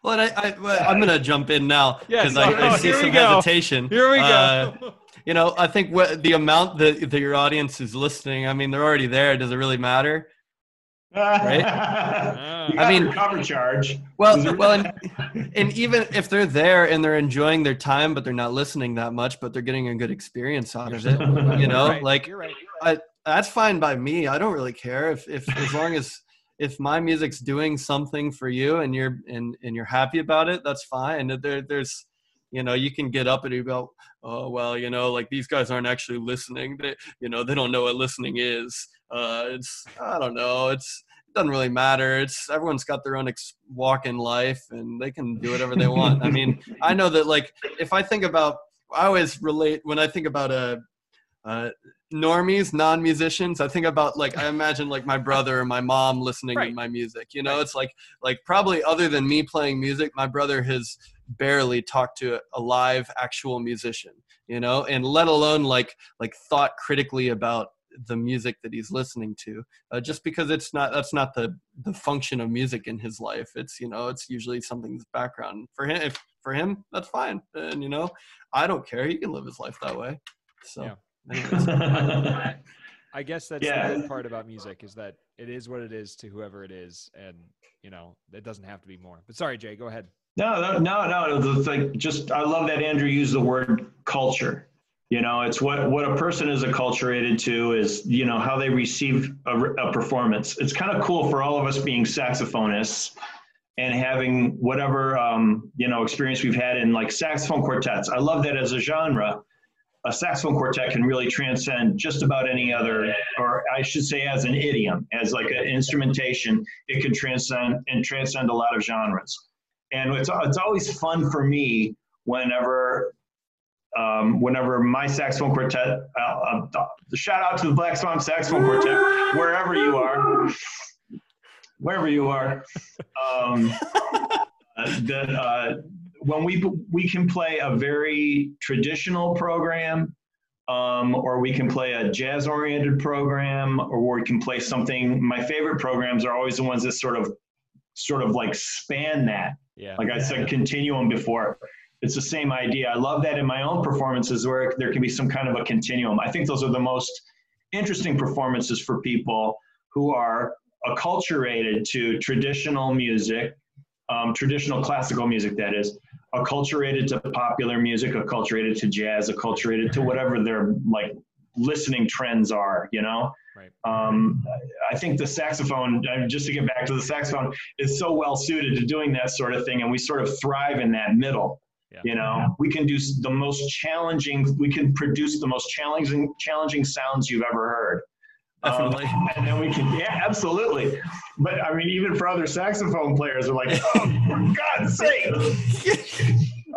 Well, I, I, well, I'm going to jump in now Yes, because I, oh, I see some go. hesitation. Here we go. Uh, you know, I think what the amount that, that your audience is listening, I mean, they're already there. Does it really matter? right? I mean- cover charge. Well, well, and, and even if they're there and they're enjoying their time, but they're not listening that much, but they're getting a good experience out of it, you know, Right. like you're right. that's fine by me. I don't really care if, if as long as if my music's doing something for you and you're and and you're happy about it, that's fine. There, there's you know you can get up and you go oh well you know like these guys aren't actually listening. They you know they don't know what listening is. Uh it's i don't know. It's it doesn't really matter. It's everyone's got their own ex- walk in life and they can do whatever they want. I mean i know that like if i think about i always relate when i think about a uh, normies, non-musicians. I think about like I imagine like my brother or my mom listening Right. to my music. You know, Right. it's like like probably other than me playing music, my brother has barely talked to a live actual musician. You know, and let alone like like thought critically about the music that he's listening to uh, just because it's not that's not the the function of music in his life it's you know it's usually something's background for him if for him that's fine and you know i don't care he can live his life that way so Yeah. Anyways. I guess that's Yeah. the good part about music is that it is what it is to whoever it is, and you know it doesn't have to be more. But sorry, Jay, go ahead. No, no, no, no. It's like just I love that Andrew used the word culture. You know, it's what what a person is acculturated to is you know how they receive a, a performance. It's kind of cool for all of us being saxophonists and having whatever um, you know experience we've had in like saxophone quartets. I love that as a genre. A saxophone quartet can really transcend just about any other, or I should say, as an idiom, as like an instrumentation, it can transcend and transcend a lot of genres. And it's, it's always fun for me whenever um, whenever my saxophone quartet, uh, uh, shout out to the Black Swamp Saxophone Quartet, wherever you are, wherever you are, um, that uh, when we we can play a very traditional program, um, or we can play a jazz-oriented program, or we can play something. My favorite programs are always the ones that sort of sort of like span that. Yeah. Like I said, continuum before. It's the same idea. I love that in my own performances where there can be some kind of a continuum. I think those are the most interesting performances for people who are acculturated to traditional music, um, traditional classical music, that is, acculturated to popular music, acculturated to jazz, acculturated to whatever their like listening trends are, you know? Right. Um, I think the saxophone, just to get back to the saxophone, is so well suited to doing that sort of thing, and we sort of thrive in that middle. Yeah. You know, we can do the most challenging, we can produce the most challenging, challenging sounds you've ever heard. Um, Definitely. and then we can, yeah, absolutely. But I mean, even for other saxophone players, are like, oh, for God's sake.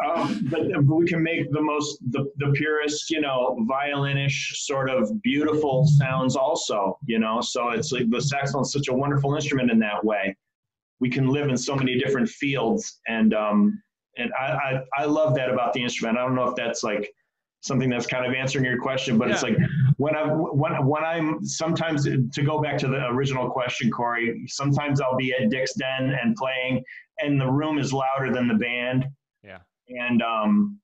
Um, but, but we can make the most, the, the purest, you know, violinish sort of beautiful sounds also, you know. So it's like the saxophone is such a wonderful instrument in that way. We can live in so many different fields, and um, and I, I I love that about the instrument. I don't know if that's like something that's kind of answering your question, but it's like when I when when I'm sometimes to go back to the original question, Corey. Sometimes I'll be at Dick's Den and playing, and the room is louder than the band. Yeah. And um,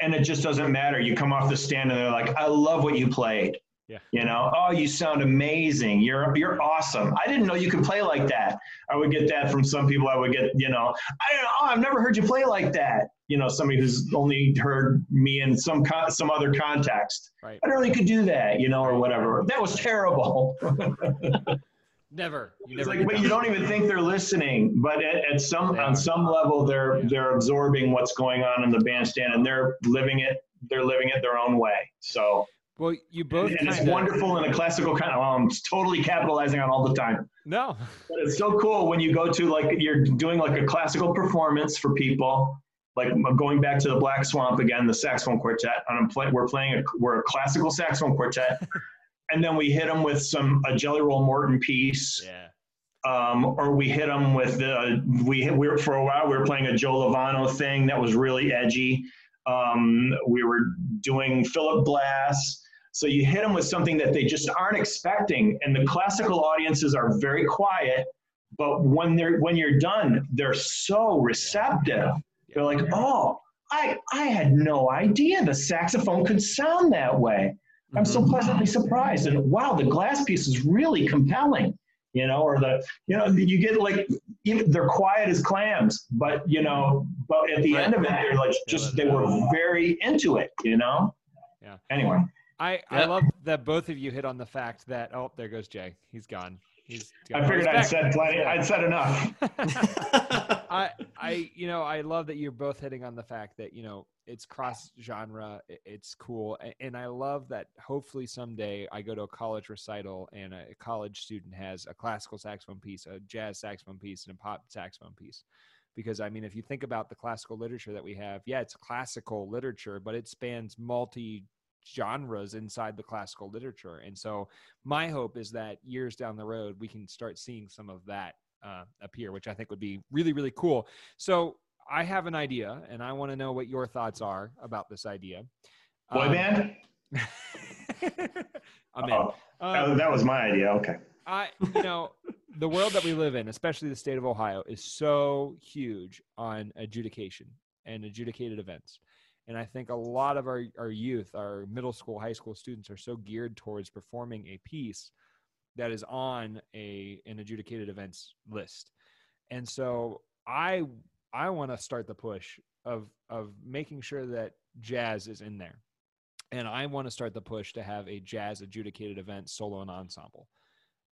and it just doesn't matter. You come off the stand and they're like, "I love what you played." Yeah. You know, oh, you sound amazing. You're you're awesome. I didn't know you could play like that. I would get that from some people. I would get, you know, I don't know. Oh, I've never heard you play like that. You know, somebody who's only heard me in some con- some other context. Right. I know you could do that. You know, or whatever. That was terrible. Never. You It's never. like, but you don't even think they're listening. But at, at some They on are. some level, they're Yeah. they're absorbing what's going on in the bandstand, and they're living it. They're living it their own way. So, Well, you both and it's wonderful in a classical kind of. I'm totally capitalizing on all the time. No. But it's so cool when you go to like you're doing like a classical performance for people. Like going back to the Black Swamp again, the saxophone quartet. And I'm play, we're playing a we're a classical saxophone quartet, and then we hit them with some a Jelly Roll Morton piece Yeah. um, or we hit them with the we we were for a while we were playing a Joe Lovano thing that was really edgy. Um, we were doing Philip Glass. So you hit them with something that they just aren't expecting, and the classical audiences are very quiet. But when they're when you're done, they're so receptive. They're like, "Oh, I I had no idea the saxophone could sound that way. I'm so pleasantly surprised." And wow, the glass piece is really compelling you know, or the, you know, you get like, they're quiet as clams, but you know, but at the end of it, they're like, just, they were very into it, you know? Yeah. Anyway, I, I love that both of you hit on the fact that oh there goes Jay he's gone he's I gone. figured He's I'd said plenty, Yeah. I'd said enough. I I you know I love that you're both hitting on the fact that you know it's cross genre it's cool and I love that hopefully someday I go to a college recital and a college student has a classical saxophone piece a jazz saxophone piece and a pop saxophone piece because I mean if you think about the classical literature that we have yeah it's classical literature but it spans multi genres inside the classical literature and so my hope is that years down the road we can start seeing some of that uh, appear, which I think would be really, really cool. So I have an idea, and I want to know what your thoughts are about this idea. Boy Um, band? I'm in. Oh, Um, that, that was my idea. Okay. I, you know, the world that we live in, especially the state of Ohio, is so huge on adjudication and adjudicated events. And I think a lot of our, our youth, our middle school, high school students are so geared towards performing a piece that is on a an adjudicated events list. And so I I want to start the push of of making sure that jazz is in there. And I want to start the push to have a jazz adjudicated event solo and ensemble.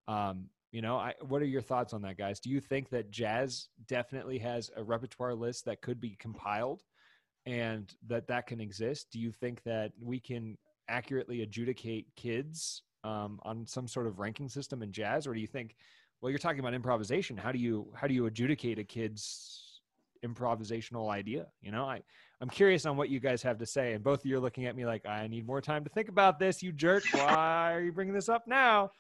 Um, you know, I, what are your thoughts on that, guys? Do you think that jazz definitely has a repertoire list that could be compiled and that that can exist? Do you think that we can accurately adjudicate kids um, on some sort of ranking system in jazz, or do you think, well, you're talking about improvisation? How do you how do you adjudicate a kid's improvisational idea? You know, I I'm curious on what you guys have to say. And both of you are looking at me like, I need more time to think about this, you jerk. Why are you bringing this up now?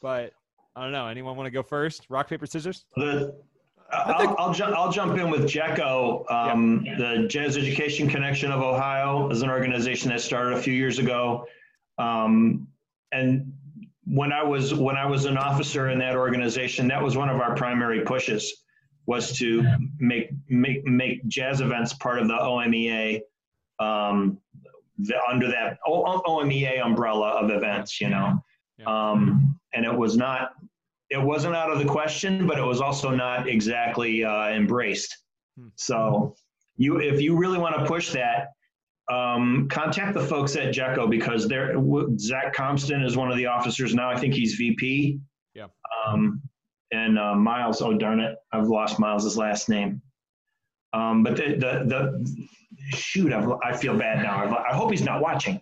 But I don't know. Anyone want to go first? Rock, paper, scissors? The, I'll, I'll, ju- I'll jump in with JECO. Um, The Jazz Education Connection of Ohio is an organization that started a few years ago. Um, and when I was when I was an officer in that organization, that was one of our primary pushes was to make make make jazz events part of the OMEA um, the, under that o- OMEA umbrella of events, you know. Yeah. Um, and it was not it wasn't out of the question, but it was also not exactly uh, embraced. Hmm. So you if you really want to push that, um, contact the folks at JECO because they're Zach Compston is one of the officers now. I think he's VP. Yeah. Um, and uh, Miles, oh darn it, I've lost Miles's last name. Um, but the, the the shoot, I've, I feel bad now. I've, I hope he's not watching.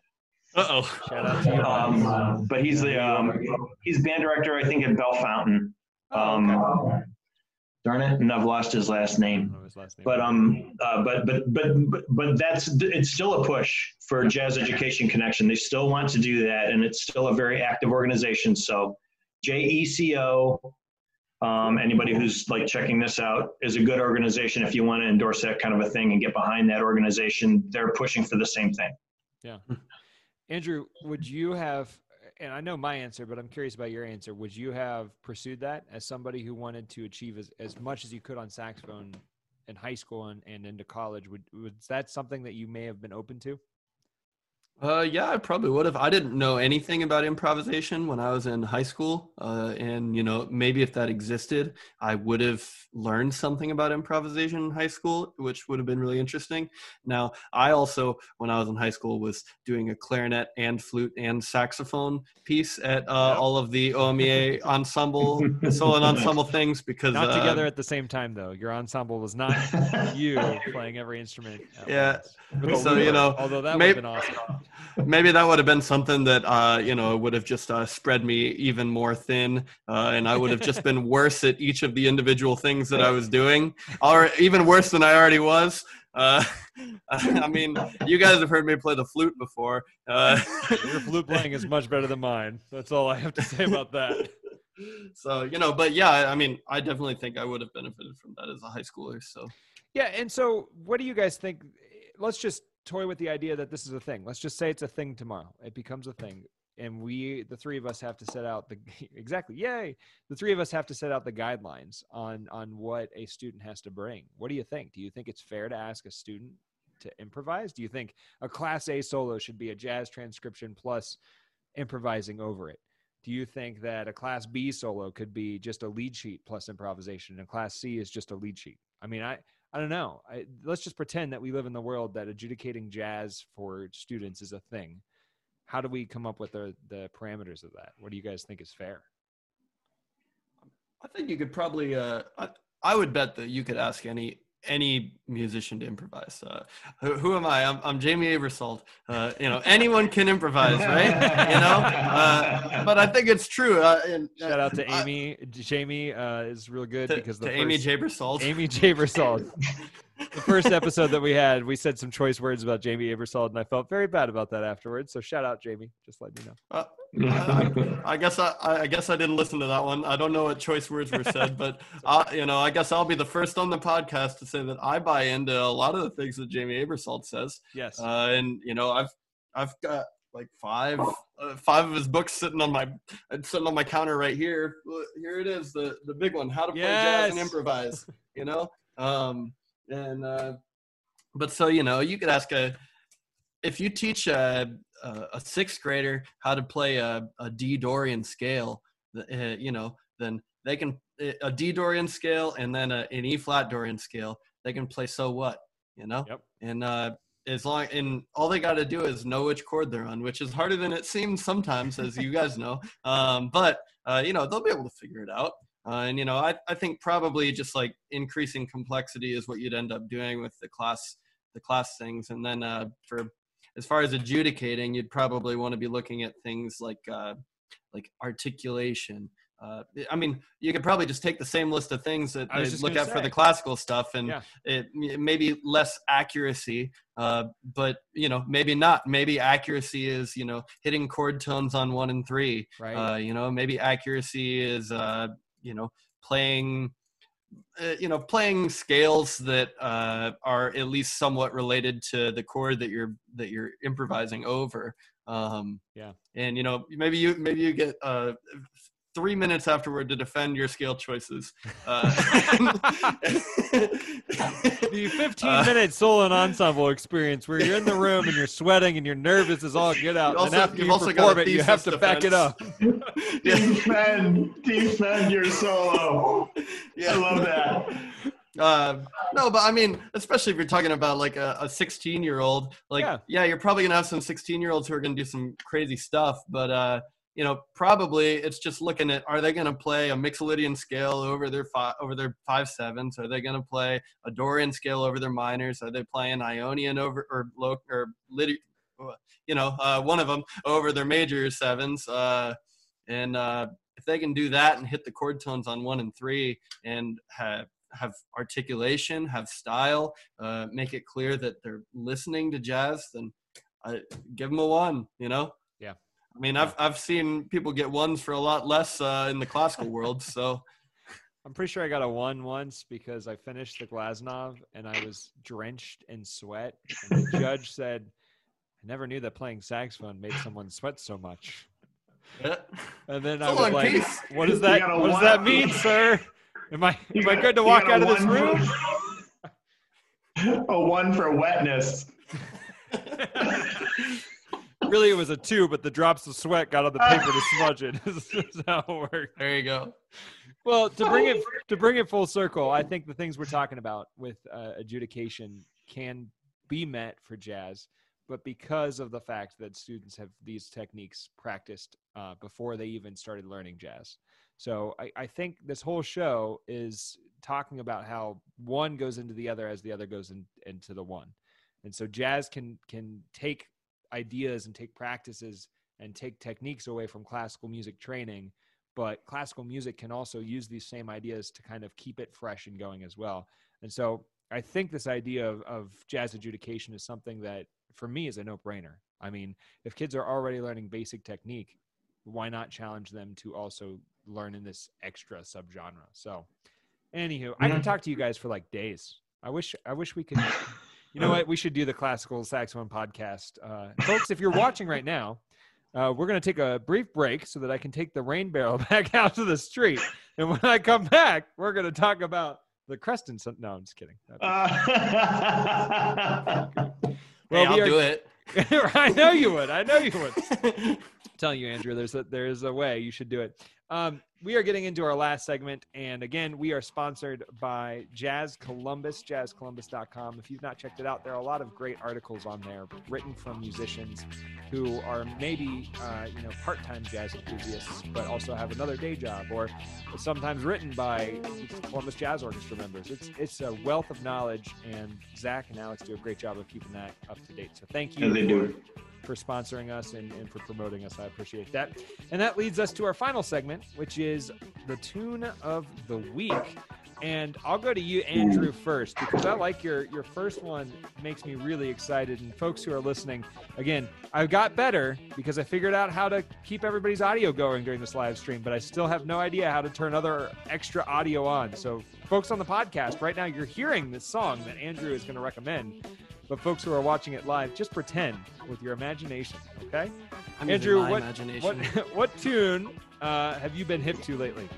Uh oh. Shout out to you. Um, but he's the um, he's band director, I think, at Bellefontaine. Oh, Um, darn it, and I've lost his last name. his last name. But um, uh, but but but but but that's it's still a push for Jazz Education Connection. They still want to do that, and it's still a very active organization. So, JECO. Um, anybody who's like checking this out is a good organization if you want to endorse that kind of a thing and get behind that organization. They're pushing for the same thing. Andrew, would you have, and I know my answer, but I'm curious about your answer. Would you have pursued that as somebody who wanted to achieve as, as much as you could on saxophone in high school and, and into college? Would, was that something that you may have been open to? Uh, yeah, I probably would have. I didn't know anything about improvisation when I was in high school, uh, and you know, maybe if that existed, I would have learned something about improvisation in high school, which would have been really interesting. Now, I also, when I was in high school, was doing a clarinet and flute and saxophone piece at uh, Yep. all of the OMEA ensemble, solo and ensemble things because Not together at the same time, though. Your ensemble was not you playing every instrument. Yeah. once. So, you know, although that would have been awesome. Maybe that would have been something that uh, you know would have just uh, spread me even more thin, uh, and I would have just been worse at each of the individual things that I was doing, or even worse than I already was. Uh, I mean, you guys have heard me play the flute before. Uh, Your flute playing is much better than mine. That's all I have to say about that. so you know, but yeah, I mean, I definitely think I would have benefited from that as a high schooler. So Yeah, and so what do you guys think? Let's just toy with the idea that this is a thing. Let's just say it's a thing tomorrow. It becomes a thing, and we, the three of us, have to set out the exactly. Yay! The three of us have to set out the guidelines on on what a student has to bring. What do you think? Do you think it's fair to ask a student to improvise? Do you think a Class A solo should be a jazz transcription plus improvising over it? Do you think that a Class B solo could be just a lead sheet plus improvisation, and Class C is just a lead sheet? I mean, I I don't know. I, let's just pretend that we live in the world that adjudicating jazz for students is a thing. How do we come up with the, the parameters of that? What do you guys think is fair? I think you could probably. Uh, I, I would bet that you could ask any any musician to improvise. Uh, who, who am I? I'm, I'm Jamey Aebersold. Uh, you know, anyone can improvise, right? you know, uh, but I think it's true. Uh, and, Shout out to Amy. Jamey uh, is real good to, because the to Amy first, Jabersold. Amy Jabersold. the first episode that we had, we said some choice words about Jamey Aebersold, and I felt very bad about that afterwards. So shout out Jamey. Just let me know. Uh, I, I guess I, I guess I didn't listen to that one. I don't know what choice words were said, but uh, you know, I guess I'll be the first on the podcast to say that I buy into a lot of the things that Jamey Aebersold says. Yes. Uh, and you know, I've I've got like five uh, five of his books sitting on my uh, sitting on my counter right here. Here it is, the the big one, How to Play Jazz and Improvise. You know, um, and uh, but so you know, you could ask a if you teach a a, sixth grader how to play a, a D Dorian scale, uh, you know, then they can a D Dorian scale and then a, an E flat Dorian scale. They can play so what, you know. Yep. And uh, as long and all they got to do is know which chord they're on, which is harder than it seems sometimes, as you guys know. Um, but uh, you know they'll be able to figure it out. Uh, and you know, I, I think probably just like increasing complexity is what you'd end up doing with the class the class things. And then uh, for as far as adjudicating, you'd probably want to be looking at things like uh, like articulation, uh, I mean, you could probably just take the same list of things that I they look at for the classical stuff, and Yeah. it, it maybe less accuracy, uh, but you know, maybe not. Maybe accuracy is you know hitting chord tones on one and three. Right. Uh, you know, maybe accuracy is uh, you know playing. Uh, you know, playing scales that uh, are at least somewhat related to the chord that you're that you're improvising over. Um, Yeah. and you know, maybe you maybe you get uh, three minutes afterward to defend your scale choices. Uh, the 15 Uh, minute solo and ensemble experience where you're in the room and you're sweating and you're nervous is all get out. You also- and after you've you also perform a it, you have thesis to back it up. Defend, defend your solo. Yeah. I love that. Uh, no, but I mean, especially if you're talking about like a, a 16 year old, like, Yeah. yeah. you're probably gonna have some 16 year olds who are gonna do some crazy stuff, but, uh, you know, probably it's just looking at are they going to play a Mixolydian scale over their five over their five sevens? Are they going to play a Dorian scale over their minors? Are they playing Ionian over or low or Lydi, you know, uh, one of them over their major sevens? Uh, and uh, if they can do that and hit the chord tones on one and three and have have articulation, have style, uh, make it clear that they're listening to jazz, then I give them a one. You know. Yeah. I mean, I've I've seen people get ones for a lot less uh, in the classical world. So I'm pretty sure I got a one once because I finished the Glazunov and I was drenched in sweat. And the judge said, I never knew that playing saxophone made someone sweat so much. yeah. And then I was like, peace. what does that what does that mean, sir? Am I You am I good to walk out of this room? for- a one for wetness. Really it was a two, but the drops of sweat got on the paper to smudge it. This is how it worked. There you go. Well, to bring it to bring it full circle, I think the things we're talking about with uh, adjudication can be met for jazz, but because of the fact that students have these techniques practiced uh, before they even started learning jazz. So I, I think this whole show is talking about how one goes into the other as the other goes in, into the one, and so jazz can can take ideas and take practices and take techniques away from classical music training but classical music can also use these same ideas to kind of keep it fresh and going as well. And so I think this idea of, of jazz adjudication is something that for me is a no brainer. I mean, if kids are already learning basic technique, why not challenge them to also learn in this extra subgenre? So, anywho, I can Mhm. talk to you guys for like days. I wish, I wish we could. You know what? We should do the classical saxophone podcast, uh, folks. If you're watching right now, uh, we're going to take a brief break so that I can take the rain barrel back out to the street. And when I come back, we're going to talk about the Creston. Sun- No, I'm just kidding. Uh, Well, we I'll are- do it. I know you would. I know you would. I'm telling you, Andrew, there's a there's a way you should do it. Um, we are getting into our last segment, and again, we are sponsored by Jazz Columbus, jazzcolumbus.com. If you've not checked it out, there are a lot of great articles on there written from musicians who are maybe uh, you know part-time jazz enthusiasts, but also have another day job, or sometimes written by Columbus Jazz Orchestra members. It's it's a wealth of knowledge, and Zach and Alex do a great job of keeping that up to date. So thank you Yeah, they do. For sponsoring us and, and for promoting us. I appreciate that. And that leads us to our final segment, which is the tune of the week. And I'll go to you, Andrew, first because I like your your first one. Makes me really excited. And folks who are listening, again, I've got better because I figured out how to keep everybody's audio going during this live stream, but I still have no idea how to turn other extra audio on. So, folks on the podcast right now, you're hearing this song that Andrew is going to recommend. But folks who are watching it live, just pretend with your imagination, okay? I'm Andrew, what, imagination. what what tune uh, have you been hip to lately?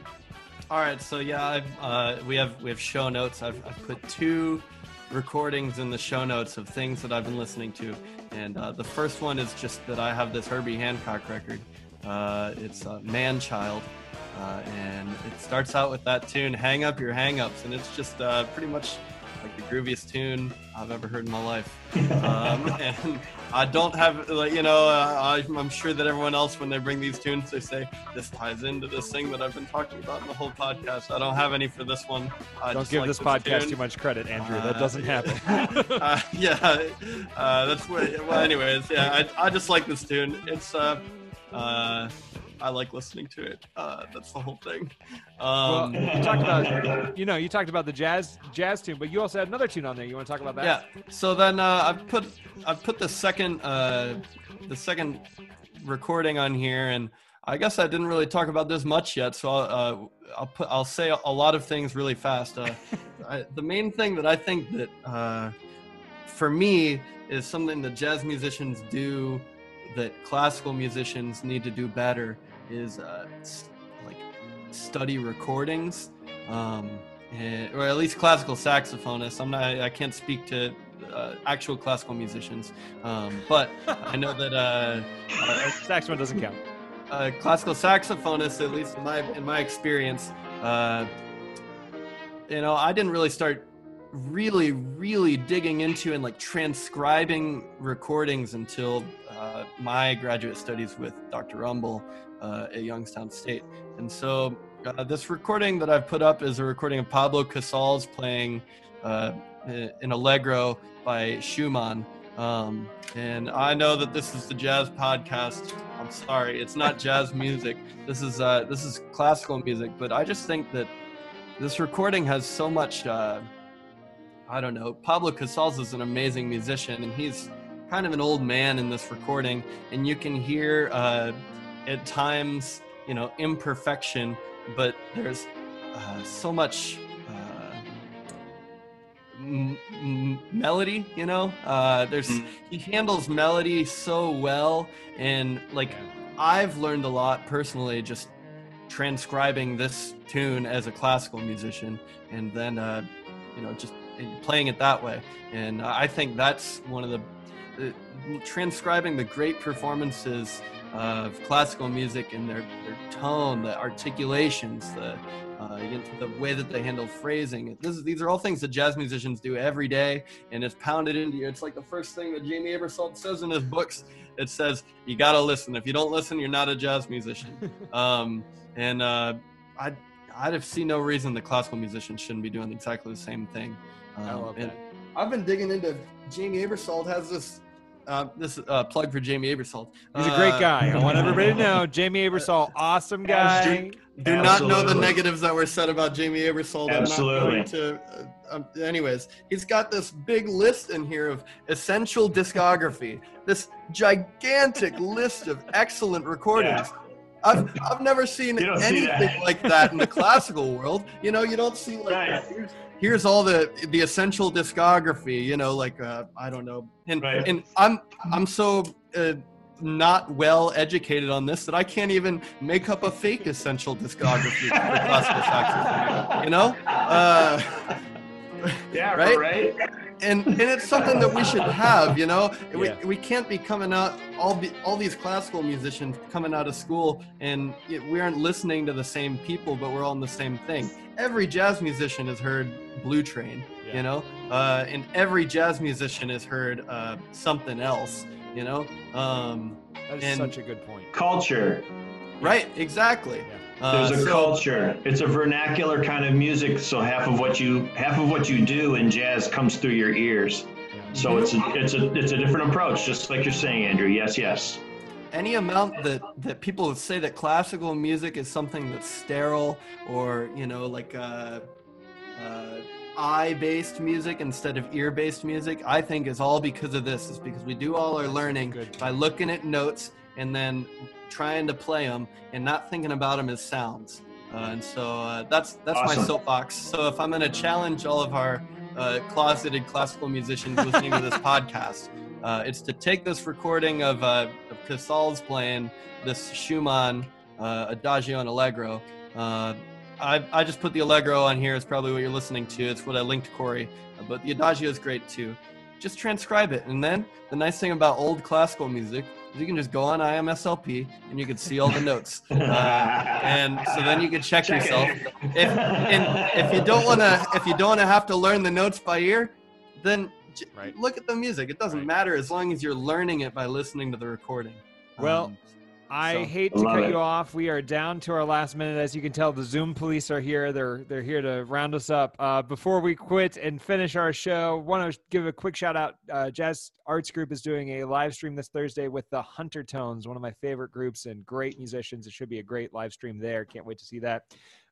All right, so yeah, I've, uh, we have we have show notes. I've, I've put two recordings in the show notes of things that I've been listening to, and uh, the first one is just that I have this Herbie Hancock record. Uh, it's uh, Man Child, uh, and it starts out with that tune, "Hang Up Your Hang-Ups," and it's just uh, pretty much like the grooviest tune I've ever heard in my life. Um, and I don't have, like, you know, uh, I, I'm sure that everyone else, when they bring these tunes, they say this ties into this thing that I've been talking about in the whole podcast. I don't have any for this one. I Don't just give like this podcast tune. too much credit, Andrew. that Uh, doesn't happen. uh, yeah, uh, that's what. Well, anyways, yeah, I, I just like this tune. It's uh, uh, I like listening to it. Uh, that's the whole thing. Well, Um, you talked about you know you talked about the jazz jazz tune, but you also had another tune on there. You want to talk about that? yeah. So then uh, I've put I've put the second uh, the second recording on here, and I guess I didn't really talk about this much yet. So I'll uh, I'll put I'll say a lot of things really fast. Uh, I, the main thing that I think that uh, for me is something that jazz musicians do that classical musicians need to do better is uh, like study recordings um, eh, or at least classical saxophonists i'm not i can't speak to uh, actual classical musicians um, but i know that uh, uh, Saxophone doesn't count. uh, classical saxophonists, at least in my in my experience, uh, you know, I didn't really start really, really digging into and like transcribing recordings until uh, my graduate studies with Dr. Umble uh, at Youngstown State. And so, uh, this recording that I've put up is a recording of Pablo Casals playing uh, an Allegro by Schumann. Um, and I know that this is the jazz podcast. I'm sorry, it's not jazz music. This is uh, this is classical music. But I just think that this recording has so much. Uh, I don't know. Pablo Casals is an amazing musician, and he's kind of an old man in this recording, and you can hear uh, at times, you know, imperfection, but there's uh, so much. uh, m- m- melody you know uh there's Mm. he handles melody so well and like i've learned a lot personally just transcribing this tune as a classical musician and then uh you know just playing it that way and i think that's one of the transcribing the great performances of classical music and their their tone the articulations the uh, the way that they handle phrasing. This is, these are all things that jazz musicians do every day, and it's pounded into you. It's like the first thing that Jamey Aebersold says in his books. It says you got to listen. If you don't listen, you're not a jazz musician. um, and uh, I, I'd have see no reason the classical musicians shouldn't be doing exactly the same thing. Um, I love that. I've been digging into Jamey Aebersold has this. Uh, this uh, plug for Jamey Aebersold. He's a great Uh, guy. I want everybody to know. Jamey Aebersol, awesome guy. Do not know the negatives that were said about Jamey Aebersold. Absolutely. I'm not going to. Uh, um, anyways, he's got this big list in here of essential discography. This gigantic list of excellent recordings. I've I've never seen You don't see anything that. like that in the classical world. You know, you don't see like Right. here's, here's all the the essential discography. You know, like uh, I don't know, and Right. and I'm I'm so. Uh, not well educated on this that I can't even make up a fake essential discography for classical saxophone. You know, uh, Yeah, Right? right? and and it's something that we should have. You know, we, Yeah. we can't be coming out all the all these classical musicians coming out of school and y- we aren't listening to the same people, but we're all in the same thing. Every jazz musician has heard Blue Train. Yeah. You know, uh, and every jazz musician has heard uh, something else. You know. Um, That is such a good point. Culture. Right, exactly. Uh, There's a so- culture. It's a vernacular kind of music, so half of what you half of what you do in jazz comes through your ears. So it's a, it's a it's a different approach, just like you're saying, Andrew. Yes, yes. Any amount that that people say that classical music is something that's sterile or you know like uh, uh, eye-based music instead of ear-based music, I think is all because of this. Is because we do all our learning by looking at notes and then trying to play them and not thinking about them as sounds. Uh, and so uh, that's that's my soapbox. So if I'm going to challenge all of our uh, closeted classical musicians listening to this podcast, uh, it's to take this recording of, uh, of Casals playing this Schumann uh, Adagio and Allegro. Uh, I, I just put the Allegro on here. It's probably what you're listening to. It's what I linked to Corey. But the Adagio is great too. Just transcribe it. And then the nice thing about old classical music is you can just go on IMSLP and you can see all the notes. Uh, and so then you can check, Check it. yourself. If, and if you don't want to, if you don't want to have to learn the notes by ear, then Right. look at the music. It doesn't Right. matter as long as you're learning it by listening to the recording. Well, Um, I So, hate to love cut it. you off. We are down to our last minute. As you can tell, the Zoom police are here. They're they're here to round us up. Uh, before we quit and finish our show, want to give a quick shout out. Uh, Jazz Arts Group is doing a live stream this Thursday with the Huntertones, one of my favorite groups and great musicians. It should be a great live stream there. Can't wait to see that.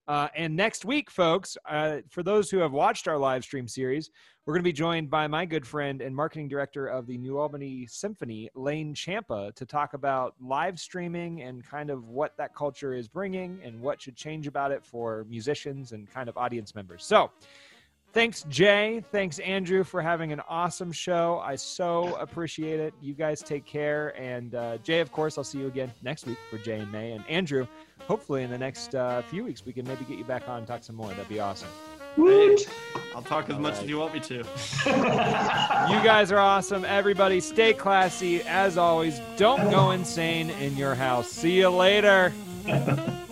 Uh, and next week, folks, uh, for those who have watched our live stream series, we're going to be joined by my good friend and marketing director of the New Albany Symphony, Lane Champa, to talk about live streaming and kind of what that culture is bringing and what should change about it for musicians and kind of audience members. So, thanks, Jay. Thanks, Andrew, for having an awesome show. I so appreciate it. You guys take care. And uh, Jay, of course, I'll see you again next week for Jay In May. And Andrew, hopefully in the next uh, few weeks, we can maybe get you back on and talk some more. That'd be awesome. Woot. I'll talk as much Alright. as you want me to. You guys are awesome. Everybody, stay classy. As always, don't go insane in your house. See you later.